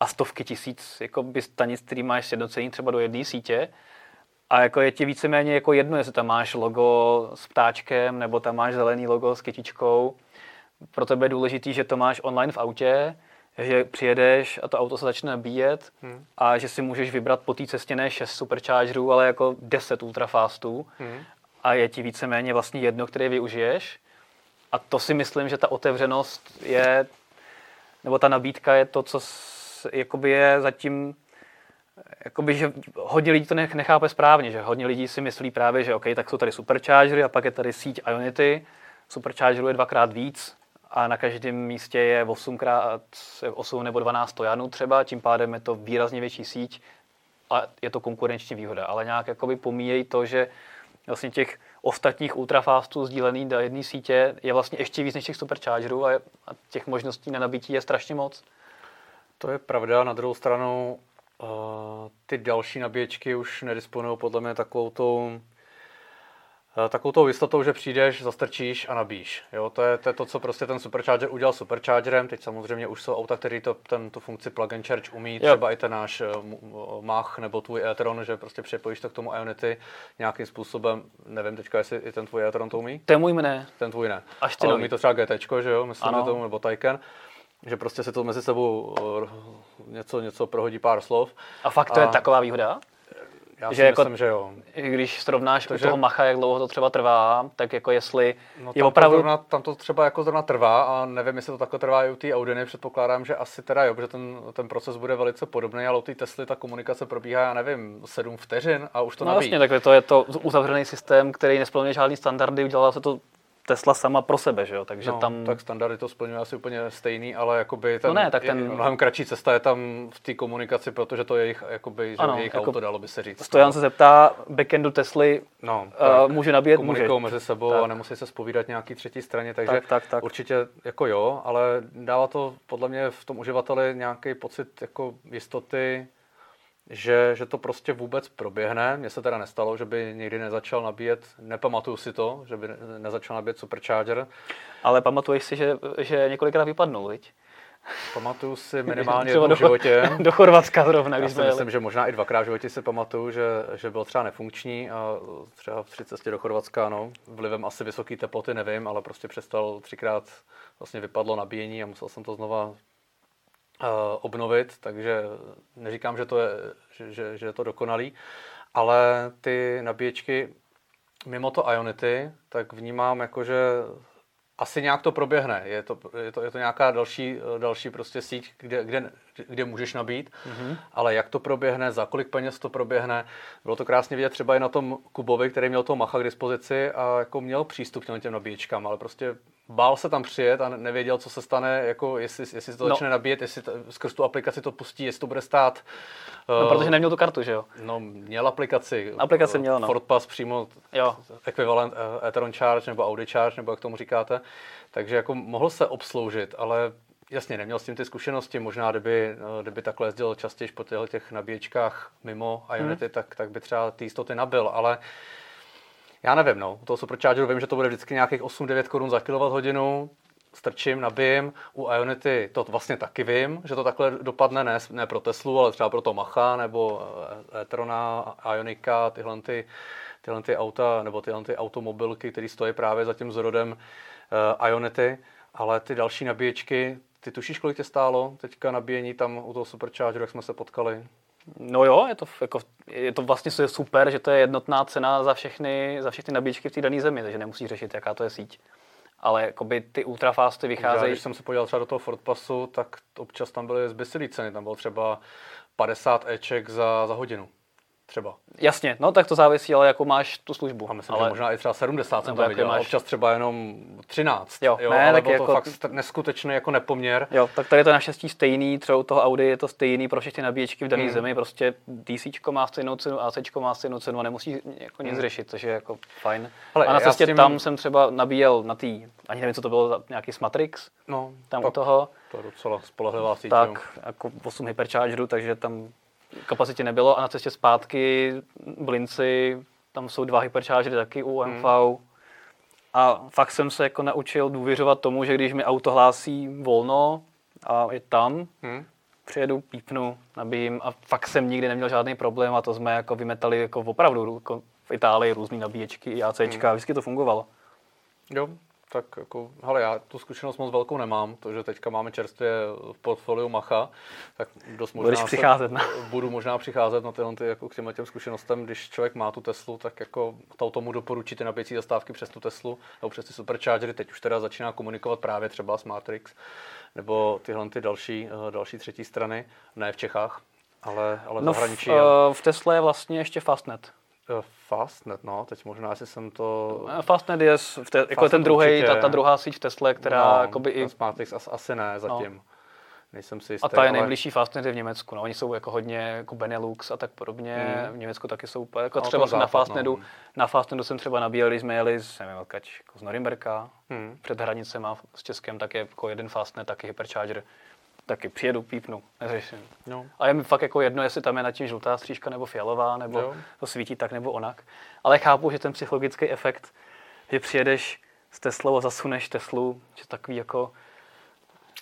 a stovky tisíc jako by stanic, který máš sjednocený třeba do jedné sítě, a jako je ti víceméně jako jedno, jestli tam máš logo s ptáčkem, nebo tam máš zelený logo s kytičkou. Pro tebe je důležitý, že to máš online v autě, že přijedeš a to auto se začne nabíjet hmm. a že si můžeš vybrat po té cestě ne 6 superchargerů, ale jako 10 ultrafastů hmm. a je ti víceméně vlastně jedno, který využiješ. A to si myslím, že ta otevřenost je, nebo ta nabídka je to, co jakoby je zatím jakoby, že hodně lidí to nechápe správně, že hodně lidí si myslí právě, že OK, tak jsou tady superchargery a pak je tady síť Ionity, superchargerů je dvakrát víc a na každém místě je 8, krát, 8 nebo 12 stojanů třeba, tím pádem je to výrazně větší síť, a je to konkurenční výhoda, ale nějak jakoby pomíjejí to, že vlastně těch ostatních ultrafastů sdílený do jedné sítě je vlastně ještě víc než těch superchargerů a těch možností na nabití je strašně moc. To je pravda, na druhou stranu uh, ty další nabíječky už nedisponují podle mě takovou tou Eh, takovou tou jistotou, že přijdeš, zastrčíš a nabíš. Jo, to, je, to je to, co prostě ten supercharger udělal superchargerem. Teď samozřejmě už jsou auta, které to, ten, tu funkci plug and charge umí, třeba i ten náš uh, Mach nebo tvůj e-tron, že prostě připojíš to k tomu Ionity nějakým způsobem. Nevím teďka, jestli i ten tvůj e-tron to umí. Ten můj ne. Ten tvůj ne. Až ty Ale umí to třeba GT, že jo, myslím, ano. tomu, nebo Taycan že prostě se to mezi sebou uh, něco, něco prohodí pár slov. A fakt to a... je taková výhoda? Já že si jako, myslím, že jo. Když srovnáš Takže, u toho macha, jak dlouho to třeba trvá, tak jako jestli no, je opravdu... To zrovna, tam to třeba jako zrovna trvá a nevím, jestli to takhle trvá i u té Audiny, předpokládám, že asi teda jo, protože ten, ten proces bude velice podobný, ale u té Tesly ta komunikace probíhá, já nevím, 7 vteřin a už to no, nabíjí. Vlastně, tak to je to uzavřený systém, který nesplňuje žádný standardy, udělala se to Tesla sama pro sebe, že jo? Takže no, tam... tak standardy to splňuje asi úplně stejný, ale jakoby ten, no ne, tak ten... mnohem kratší cesta je tam v té komunikaci, protože to je jejich, jakoby, ano, že jejich jako auto, dalo by se říct. Stojan se zeptá, backendu Tesly no, uh, může nabíjet? Může. mezi sebou tak. a nemusí se spovídat nějaký třetí straně, takže tak, tak, tak. určitě jako jo, ale dává to podle mě v tom uživateli nějaký pocit jako jistoty, že, že to prostě vůbec proběhne. Mně se teda nestalo, že by někdy nezačal nabíjet, nepamatuju si to, že by nezačal nabíjet supercharger. Ale pamatuješ si, že, že několikrát vypadnul, viď? Pamatuju si minimálně jednou v životě. Do Chorvatska zrovna, když Já si myslím, že možná i dvakrát v životě si pamatuju, že, že byl třeba nefunkční a třeba při cestě do Chorvatska, no, vlivem asi vysoké teploty, nevím, ale prostě přestal třikrát vlastně vypadlo nabíjení a musel jsem to znova obnovit, takže neříkám, že to je, že, že, že je to dokonalý, ale ty nabíječky mimo to Ionity, tak vnímám jako, že asi nějak to proběhne. Je to, je to, je to nějaká další, další prostě síť, kde, kde, kde můžeš nabít, mm-hmm. ale jak to proběhne, za kolik peněz to proběhne. Bylo to krásně vidět třeba i na tom Kubovi, který měl toho Macha k dispozici a jako měl přístup k těm nabíječkám, ale prostě bál se tam přijet a nevěděl, co se stane, jako jestli, jestli se to no. začne nabíjet, jestli to, skrz tu aplikaci to pustí, jestli to bude stát. No, uh, protože neměl tu kartu, že jo? No, měl aplikaci. Aplikaci měl, no. Ford Pass přímo, jo. ekvivalent uh, Ethereum Charge nebo Audi Charge, nebo jak tomu říkáte. Takže jako mohl se obsloužit, ale jasně, neměl s tím ty zkušenosti. Možná, kdyby, uh, kdyby takhle jezdil častěji po těch nabíječkách mimo Ionity, hmm. tak, tak by třeba ty jistoty nabil, ale uh, já nevím, no. U toho superchargeru vím, že to bude vždycky nějakých 8-9 korun za kWh, strčím, nabijím. U Ionity to vlastně taky vím, že to takhle dopadne, ne, ne pro Teslu, ale třeba pro to Macha nebo eh, e-trona, Ionika, tyhle, ty, tyhle ty auta, nebo tyhle ty automobilky, které stojí právě za tím zrodem uh, Ionity. Ale ty další nabíječky, ty tušíš, kolik tě stálo teďka nabíjení tam u toho superchargeru, jak jsme se potkali? No jo, je to, jako, je to vlastně super, že to je jednotná cena za všechny, za všechny nabíječky v té dané zemi, takže nemusí řešit, jaká to je síť. Ale jakoby ty ultrafasty vycházejí... Když jsem se podíval třeba do toho Ford Passu, tak občas tam byly zbysilý ceny, tam bylo třeba 50 Eček za, za hodinu třeba. Jasně, no tak to závisí, ale jako máš tu službu. A myslím, ale... že možná i třeba 70 jsem tam viděl, máš... občas třeba jenom 13. Jo, jo ne, ale tak bylo jako... to fakt neskutečný jako nepoměr. Jo, tak tady je to naštěstí stejný, třeba u toho Audi je to stejný pro všechny nabíječky v dané hmm. zemi, prostě DC má stejnou cenu, AC má stejnou cenu a nemusí jako nic hmm. řešit, což je jako fajn. Ale a na cestě tím... tam jsem třeba nabíjel na tý, ani nevím, co to bylo, nějaký Smatrix, no, tam u toho. To je docela spolehlivá síť. Tak, jako 8 hyperchargerů, takže tam kapacitě nebylo a na cestě zpátky v Linci, tam jsou dva hyperchargery taky u MV. Hmm. A fakt jsem se jako naučil důvěřovat tomu, že když mi auto hlásí volno a je tam, hmm. přijedu, pípnu, nabíjím a fakt jsem nikdy neměl žádný problém a to jsme jako vymetali jako opravdu jako v Itálii různé nabíječky ACčka, hmm. vždycky to fungovalo. Jo, tak jako, hele, já tu zkušenost moc velkou nemám, to, že teďka máme čerstvě v portfoliu Macha, tak dost možná Budeš přicházet, ne? budu možná přicházet na tyhle, ty, jako k těmhle těm zkušenostem, když člověk má tu Teslu, tak jako to tomu doporučí ty nabíjecí zastávky přes tu Teslu, nebo přes ty superchargery, teď už teda začíná komunikovat právě třeba s Matrix, nebo tyhle ty další, eh, další třetí strany, ne v Čechách, ale, ale no v zahraničí. V, uh, v Tesle je vlastně ještě Fastnet. Eh, Fastnet, no, teď možná, jestli jsem to... Eh, Fastnet je v te, jako ten druhý, ta, ta druhá síť v Tesle, která no, jakoby i... Smartix as, asi ne zatím. No. nejsem si jistý. A ta je ale- nejbližší Fastned je v Německu. No. Oni jsou jako hodně jako Benelux a tak podobně. Mm. V Německu taky jsou, úplně- jako No, třeba to jsem na západ, no. Na Fastnedu jsem třeba nabíjel, když jsme jeli z, nevím, odkaď, jako z Norimberka, Hmm. před hranicema s Českem, tak je jako jeden Fastnet, taky Hypercharger. Taky přijedu, pípnu, neřeším. No. A je mi fakt jako jedno, jestli tam je nad tím žlutá střížka nebo fialová, nebo Jo. to svítí tak nebo onak. Ale chápu, že ten psychologický efekt, že přijedeš s Teslou a zasuneš Teslu, že takový jako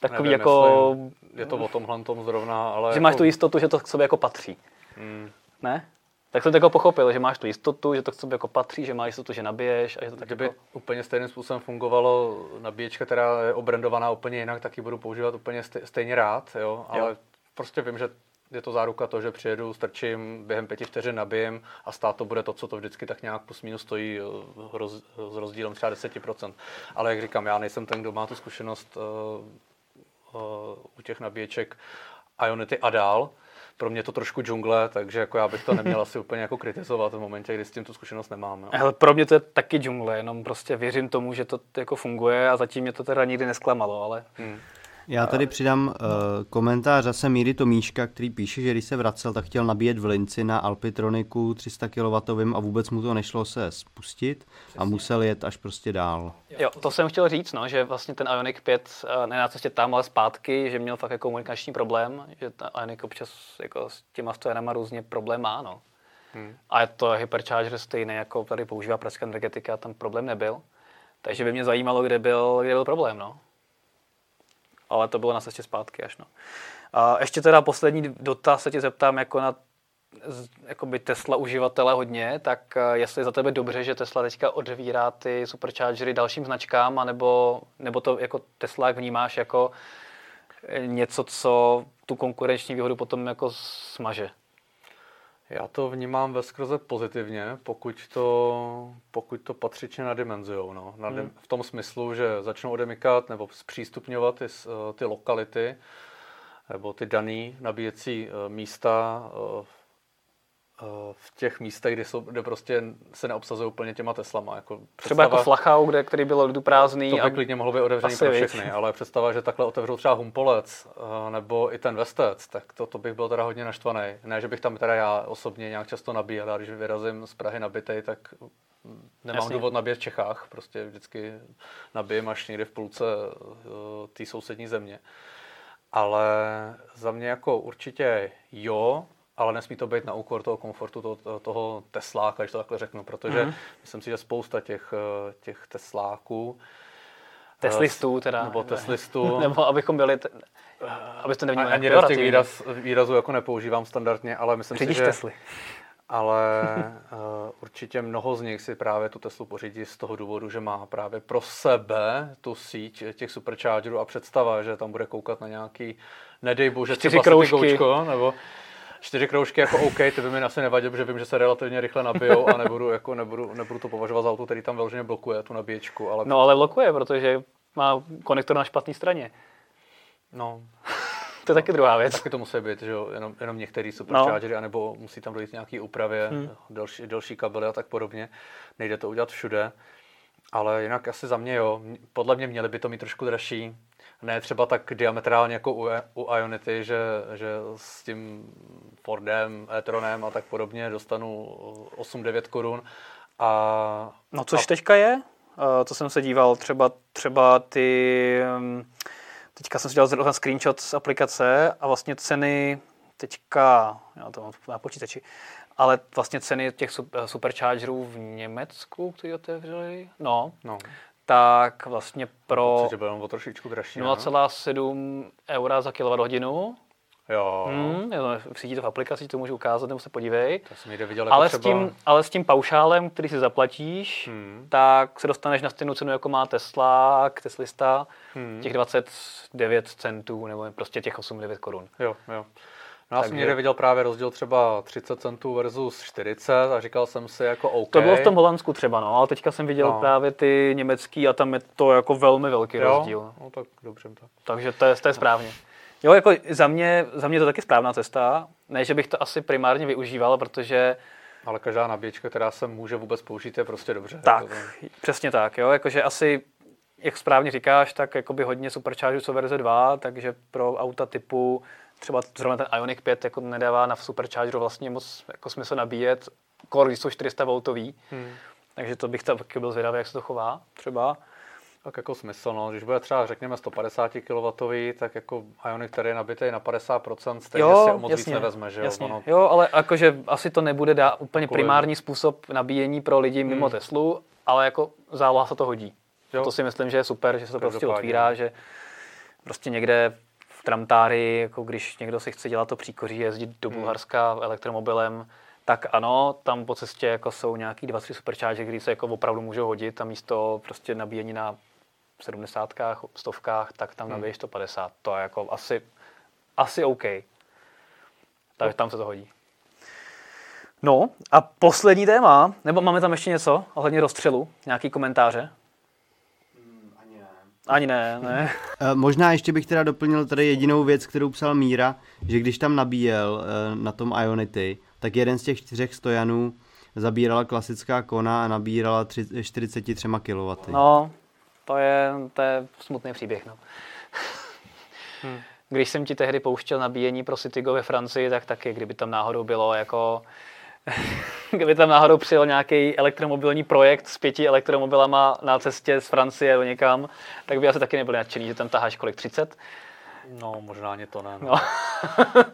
takový Nevím, jako, Je to o tomhle tom zrovna, ale... že jako, máš tu jistotu, že to k sobě jako patří. Hmm. Ne? Tak jsem to jako pochopil, že máš tu jistotu, že to k sobě jako patří, že máš jistotu, že nabiješ a že to tak Kdyby jako... úplně stejným způsobem fungovalo nabíječka, která je obrandovaná úplně jinak, tak ji budu používat úplně stej- stejně rád, jo? ale Jo. prostě vím, že je to záruka to, že přijedu, strčím, během pěti vteřin nabijím a stát to bude to, co to vždycky tak nějak plus minus stojí eh, roz, s rozdílem třeba 10%. Ale jak říkám, já nejsem ten, kdo má tu zkušenost uh, uh, u těch nabíječek Ionity a dál. Pro mě to trošku džungle, takže jako já bych to neměl asi úplně jako kritizovat v momentě, kdy s tím tu zkušenost nemám. Jo. Hele, pro mě to je taky džungle, jenom prostě věřím tomu, že to jako funguje a zatím mě to teda nikdy nesklamalo, ale Hmm. Já tady přidám uh, komentář zase Míry Tomíška, který píše, že když se vracel, tak chtěl nabíjet v Linci na Alpitroniku 300 kW a vůbec mu to nešlo se spustit a musel jet až prostě dál. jo, to jsem chtěl říct, no, že vlastně ten Ioniq 5 eh, ne na cestě tam, ale zpátky, že měl fakt jako komunikační problém, že ten Ioniq občas jako s těma stojanama různě problém má, no. Hmm. A je to Hypercharger stejný, jako tady používá pražská energetika, tam problém nebyl. Takže by mě zajímalo, kde byl, kde byl problém, no. Ale to bylo na cestě zpátky až, no. A ještě teda poslední dotaz se tě zeptám jako na jakoby Tesla uživatele hodně, tak eh, jestli je za tebe dobře, že Tesla teďka odevírá ty superchargery dalším značkám, anebo, nebo to jako Tesla jak vnímáš jako eh, něco, co tu konkurenční výhodu potom jako smaže. Já to vnímám ve skrze pozitivně, pokud to, pokud to patřičně nadimenzujou. No. Nadim, Hmm. V tom smyslu, že začnou odemykat nebo zpřístupňovat ty, eh, ty lokality nebo ty dané nabíjecí eh, místa eh, v těch místech, kde, jsou, kde prostě se neobsazují úplně těma Teslama. Jako Třeba jako představa- Flachau, kde, který byl lidu prázdný. To by a klidně mohlo být otevřený pro všechny, ale představa, že takhle otevřou třeba Humpolec eh, nebo i ten Vestec, tak to, to bych byl teda hodně naštvaný. Ne, že bych tam teda já osobně nějak často nabíjel, ale když vyrazím z Prahy nabitej, tak mm, nemám Jasně. důvod nabíjet v Čechách, prostě vždycky nabijem až někde v půlce eh, té sousední země. Ale za mě jako určitě jo, ale nesmí to být na úkor toho komfortu toho, toho Tesláka, když to takhle řeknu, protože Mhm. myslím si, že spousta těch, eh, těch Tesláků Teslistů teda. nebo Teslistů. Nebo abychom byli, te, abyste A- nevnímali Ani jako raz těch výraz, výrazů jako nepoužívám standardně, ale myslím Řidič si, že Tesly. ale uh, určitě mnoho z nich si právě tu Teslu pořídí z toho důvodu, že má právě pro sebe tu síť těch superchargerů a představa, že tam bude koukat na nějaký, nedej bože, třeba kroužky. Citygoučko, nebo čtyři kroužky jako OK, ty by mi asi nevadily, protože vím, že se relativně rychle nabijou a nebudu, jako, nebudu, nebudu to považovat za auto, který tam vyloženě blokuje tu nabíječku, ale No ale blokuje, protože má konektor na špatné straně. no, To je taky druhá věc. Taky to musí být, že jo, jenom, jenom některý superchargery, No. anebo musí tam dojít nějaký úpravě, Hmm. delší, delší kabely a tak podobně. Nejde to udělat všude. Ale jinak asi za mě jo. Podle mě měli by to mít trošku dražší. Ne třeba tak diametrálně jako u, u Ionity, že, že s tím Fordem, e-tronem a tak podobně dostanu 8-9 korun. A, No což a teďka je, uh, to jsem se díval, třeba, třeba ty, um, teďka jsem si dělal zrovna screenshot z aplikace a vlastně ceny teďka, já to mám na počítači, ale vlastně ceny těch eh, superchargerů v Německu, kteří otevřeli, no, no, tak vlastně pro bylo o trošičku dražší. ne? 0,7 eura za kWh. Jo, Hmm, to- vidíte to v aplikaci, to můžu ukázat, nebo se podívej. to jsem někde viděl jako Ale, třeba... s tím, ale s tím paušálem, který si zaplatíš, Hmm. tak se dostaneš na stejnou cenu, jako má Tesla, Teslista, Hmm. těch 29 centů, nebo prostě těch 8-9 korun. Jo, jo. Já jsem Takže- někde viděl právě rozdíl třeba 30 centů versus 40 a říkal jsem si jako OK. To bylo v tom Holandsku třeba, no, ale teďka jsem viděl No. právě ty německý a tam je to jako velmi velký jo? rozdíl. No tak dobře. Tak. Takže to je, to je správně. Jo, jako za mě, za mě to taky správná cesta. Ne, že bych to asi primárně využíval, protože Ale každá nabíječka, která se může vůbec použít, je prostě dobře. tak, Jako to- přesně tak, jo, jakože asi jak správně říkáš, tak jakoby hodně superchargerů jsou verze 2, takže pro auta typu třeba zrovna ten Ioniq 5 jako nedává na superchargeru vlastně moc jako smysl nabíjet, kor, když jsou 400 voltový. Hmm. Takže to bych taky byl zvědavý, jak se to chová třeba. Tak jako smysl, no. Když bude třeba řekněme 150 kW, tak jako Ioniq, který je nabitý na 50%, stejně jo, si moc jasně, víc nevezme, že jasně. jo? Ono... Jo, ale jakože asi to nebude dá úplně Kvůli... primární způsob nabíjení pro lidi mimo hmm. Teslu, ale jako záloha se to hodí. Jo. To si myslím, že je super, že se to prostě otvírá, že prostě někde v tramtári, jako když někdo si chce dělat to příkoří, jezdit do hmm. Bulharska hmm. elektromobilem, tak ano, tam po cestě jako jsou nějaký dva, tři supercharge, které se jako opravdu můžou hodit a místo prostě nabíjení na 70, stovkách, tak tam hmm. nabiješ 150. To je jako asi, asi OK. Tak tam se to hodí. No a poslední téma, nebo máme tam ještě něco ohledně rozstřelu, nějaký komentáře? Ani ne. Ani ne, ne. Eh, možná ještě bych teda doplnil tady jedinou věc, kterou psal Míra, že když tam nabíjel eh, na tom Ionity, tak jeden z těch čtyřech stojanů zabírala klasická kona a nabírala 43 kW. No, to je, to je smutný příběh. No. Hmm. Když jsem ti tehdy pouštěl nabíjení pro Citygo ve Francii, tak taky, kdyby tam náhodou bylo jako kdyby tam náhodou přijel nějaký elektromobilní projekt s pěti elektromobilama na cestě z Francie do někam, tak by asi taky nebyli nadšený, že tam taháš kolik, 30? No, možná ani to ne. No. no.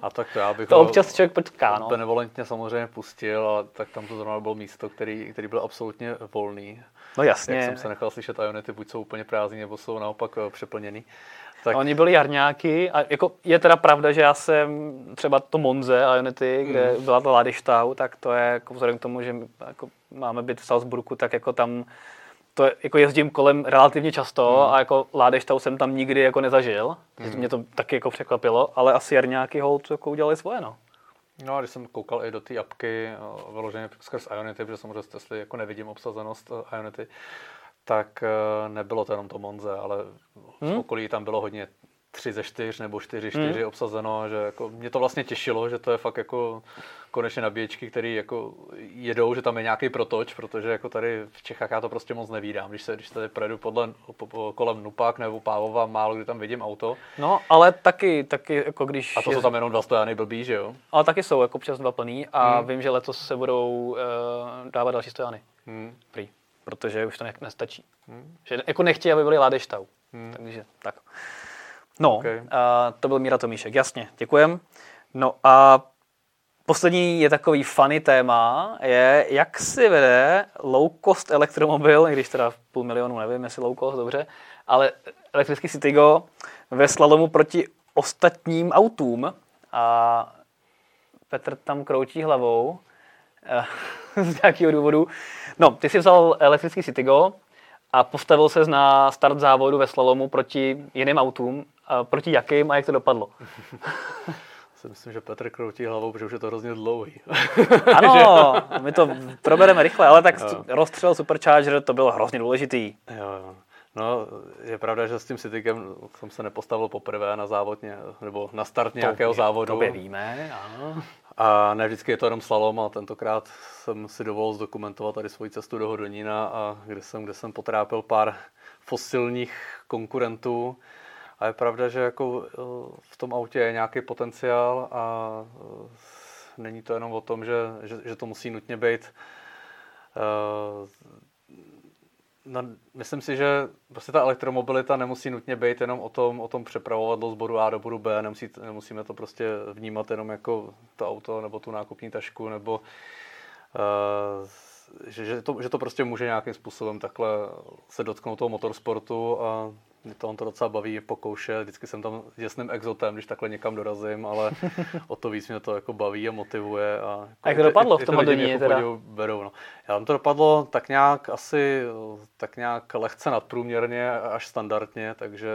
a tak to já bych to občas člověk potká, no. benevolentně samozřejmě pustil, a tak tam to zrovna bylo místo, který, který byl absolutně volný. No jasně. Jak jsem se nechal slyšet, Ionity buď jsou úplně prázdní, nebo jsou naopak eh, přeplněný. Tak... Oni byli jarňáky a jako je teda pravda, že já jsem třeba to Monze Ionity, kde mm. byla ta Ladishtau, tak to je jako vzhledem k tomu, že jako máme být v Salzburgu, tak jako tam to jako jezdím kolem relativně často mm. a jako Ládeštau jsem tam nikdy jako nezažil, takže mm. mě to taky jako překvapilo, ale asi jarňáky hold jako udělali svoje, no. No a když jsem koukal i do té apky, eh, vyloženě skrz Ionity, protože samozřejmě Tesly jako nevidím obsazenost eh, Ionity, tak eh, nebylo to jenom to Monze, ale hmm? v okolí tam bylo hodně 3 ze 4 nebo 4 4 hmm. obsazeno, že jako mě to vlastně těšilo, že to je fakt jako konečně nabíječky, které jako jedou, že tam je nějaký protoč, protože jako tady v Čechách já to prostě moc nevídám. Když se, když tady projedu podle, po, po, kolem Nupak nebo Pávova, málo kdy tam vidím auto. No, ale taky, taky jako když... A to je... jsou tam jenom dva stojany blbý, že jo? Ale taky jsou jako občas dva plný a hmm. vím, že letos se budou uh, dávat další stojany. Hmm. Prý protože už to ne, nestačí. Hmm. Že jako nechtějí, aby byli Ládeštau. Hmm. Takže tak. No, okay. a to byl Míra Tomíšek, jasně, děkujem. No a poslední je takový funny téma, je, jak si vede low cost elektromobil, když teda půl milionu, nevím, jestli low cost, dobře, ale elektrický Citigo ve slalomu proti ostatním autům a Petr tam kroutí hlavou z nějakého důvodu. No, ty jsi vzal elektrický Citigo a postavil se na start závodu ve slalomu proti jiným autům. A proti jakým a jak to dopadlo? si myslím, že Petr kroutí hlavou, protože už je to hrozně dlouhý. ano, my to probereme rychle, ale tak jo. rozstřel Supercharger to bylo hrozně důležitý. Jo, jo. No, je pravda, že s tím Citykem jsem se nepostavil poprvé na závodně, nebo na start nějakého to, závodu. To víme, ano. A ne vždycky je to jenom slalom a tentokrát jsem si dovolil zdokumentovat tady svoji cestu do Hodonína, a kde jsem, kde jsem potrápil pár fosilních konkurentů. A je pravda, že jako eh, v tom autě je nějaký potenciál a eh, není to jenom o tom, že, že, že to musí nutně být uh, No, myslím si, že prostě ta elektromobilita nemusí nutně být jenom o tom, o tom přepravovat z bodu A do bodu B, nemusí, nemusíme to prostě vnímat jenom jako to auto nebo tu nákupní tašku, nebo uh, že, že, to, že to prostě může nějakým způsobem takhle se dotknout toho motorsportu a mě to on to docela baví pokoušet. Vždycky jsem tam s děsným exotem, když takhle někam dorazím, ale o to víc mě to jako baví a motivuje. A, a jak to dopadlo v tom hodoní jako teda? Berou, no. Já tam to dopadlo tak nějak asi tak nějak lehce nadprůměrně až standardně, takže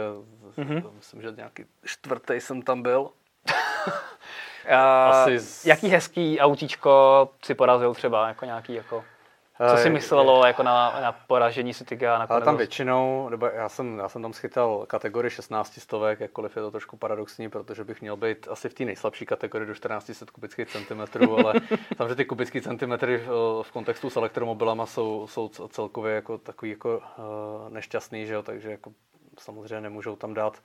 mm-hmm. myslím, že nějaký čtvrtý jsem tam byl. asi z... Jaký hezký autíčko si porazil třeba, jako nějaký jako... Co si Eh, myslelo jako na, na poražení Cityga? Ale tam většinou, nebo já jsem, já jsem tam schytal kategorii 16 stovek, jakkoliv je to trošku paradoxní, protože bych měl být asi v té nejslabší kategorii do 1400 kubických centimetrů, ale samozřejmě ty kubické centimetry v, kontextu s elektromobilama jsou, jsou celkově jako takový jako uh, nešťastný, že jo? takže jako samozřejmě nemůžou tam dát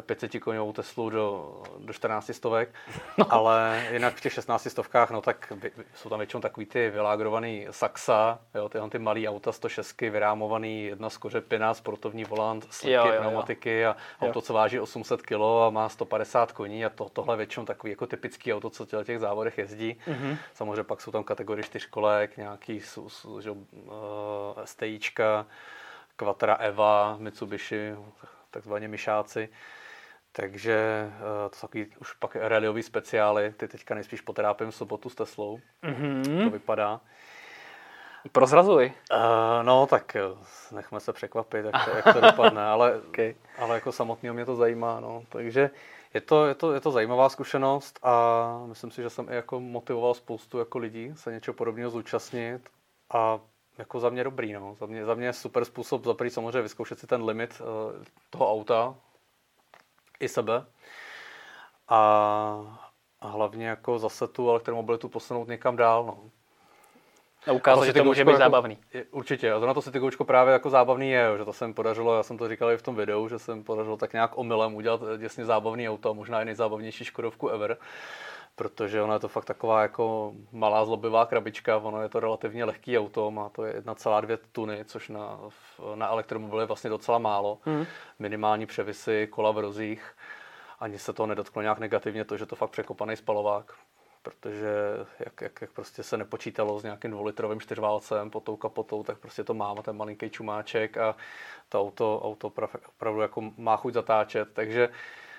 500 koňovou Teslu do, do 14 stovek, no. ale jinak v těch 16 stovkách, no tak jsou tam většinou takový ty vylágrovaný Saxa, jo, tyhle ty malý auta 106, vyrámovaný, jedna z kořepina, sportovní volant, sliky, pneumatiky a jo. auto, co váží 800 kg a má 150 koní a to, tohle většinou takový jako typický auto, co v těch závodech jezdí. Mm-hmm. Samozřejmě pak jsou tam kategorie čtyřkolek, nějaký jsou, jsou, že, uh, STIčka, Quattro Eva, Mitsubishi, takzvaně myšáci. Takže uh, to jsou takový už pak rallyový speciály. Ty teďka nejspíš potrápím v sobotu s Teslou. Mm-hmm. To vypadá. Prozrazuj. Uh, no, tak nechme se překvapit, jak to, jak to dopadne, ale, okay. ale jako samotného mě to zajímá. No. Takže je to, je, to, je to zajímavá zkušenost a myslím si, že jsem i jako motivoval spoustu jako lidí se něčeho podobného zúčastnit a jako za mě dobrý. No. Za, mě, za mě je super způsob za samozřejmě vyzkoušet si ten limit uh, toho auta, i sebe. A, a hlavně jako zase tu elektromobilitu posunout někam dál. No. A ukázat, že to může být jako, zábavný. Je, určitě. A to na to Citygoučko právě jako zábavný je, že to jsem podařilo, já jsem to říkal i v tom videu, že jsem podařilo tak nějak omylem udělat děsně zábavný auto možná i nejzábavnější Škodovku ever protože ono je to fakt taková jako malá zlobivá krabička, ono je to relativně lehký auto, má to 1,2 tuny, což na, na elektromobil je vlastně docela málo. Hmm. Minimální převisy, kola v rozích, ani se to nedotklo nějak negativně, to, že to fakt překopaný spalovák, protože jak, jak, jak prostě se nepočítalo s nějakým dvoulitrovým čtyřválcem pod tou kapotou, tak prostě to má ten malinký čumáček a to auto, auto opravdu jako má chuť zatáčet, takže Eh,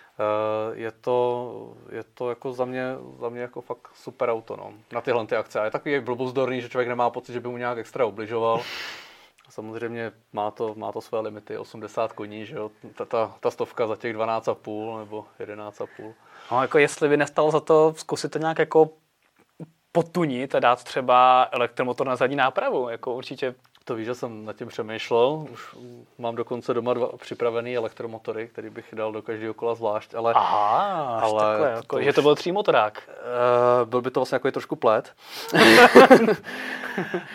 je to, je to jako za mě, za mě jako fakt super auto no, na tyhle ty akce. A je takový blbozdorný, že člověk nemá pocit, že by mu nějak extra ubližoval. Samozřejmě má to, má to své limity, 80 koní, že jo? Ta, ta, ta stovka za těch 12,5 nebo 11,5. No, jako jestli by nestalo za to zkusit to nějak jako potunit a dát třeba elektromotor na zadní nápravu, jako určitě to víš, že jsem nad tím přemýšlel. Už mám dokonce doma dva připravený elektromotory, který bych dal do každého kola zvlášť. Ale, Aha, ale takhle, to jako, že to byl třímotorák. Uh, byl by to vlastně jako trošku plet.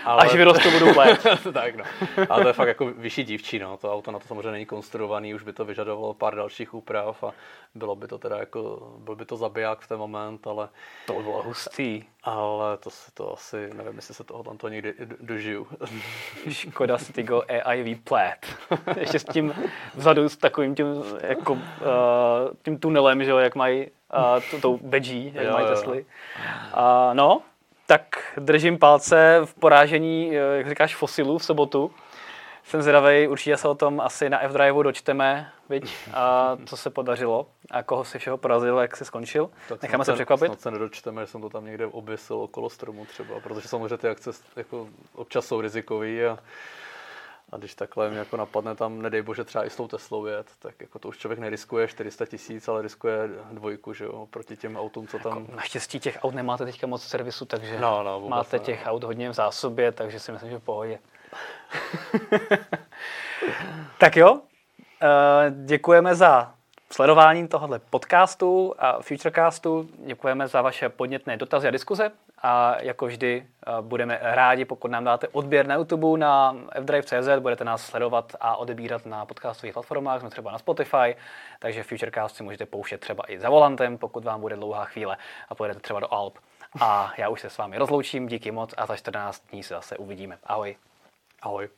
ale... Až vyrostu budu plet. tak no. Ale to je fakt jako vyšší dívčí, no. To auto na to samozřejmě není konstruovaný, už by to vyžadovalo pár dalších úprav a bylo by to teda jako, byl by to zabiják v ten moment, ale... To bylo hustý. Ale to si to asi, nevím, jestli se toho tam to někdy dožiju. Škoda Stigo AIV Plat. Ještě s tím vzadu s takovým tím, jako, uh, tím tunelem, že jo, jak mají uh, tou bedží, jak jo, mají Tesly. Uh, no, tak držím palce v porážení, jak říkáš, fosilů v sobotu. Jsem zvědavý, určitě se o tom asi na F-Driveu dočteme, viď, a co se podařilo a koho si všeho porazil, jak se skončil. Tak Necháme se překvapit. Snad se nedočteme, že jsem to tam někde oběsil okolo stromu třeba, protože samozřejmě ty akce jako občas jsou rizikový a, a když takhle mě jako napadne tam, nedej bože, třeba i s tou Teslou jet, tak jako to už člověk neriskuje 400 tisíc, ale riskuje dvojku, že jo, proti těm autům, co tam... Jako naštěstí těch aut nemáte teďka moc servisu, takže no, no, máte ne. těch aut hodně v zásobě, takže si myslím, že v pohodě. tak jo, děkujeme za sledování tohoto podcastu a Futurecastu. Děkujeme za vaše podnětné dotazy a diskuze a jako vždy eh, budeme rádi, pokud nám dáte odběr na YouTube, na fdrive.cz, budete nás sledovat a odebírat na podcastových platformách, jsme třeba na Spotify, takže Futurecast si můžete pouštět třeba i za volantem, pokud vám bude dlouhá chvíle a pojedete třeba do Alp. A já už se s vámi rozloučím, díky moc a za 14 dní se zase uvidíme. Ahoj. Ahoj.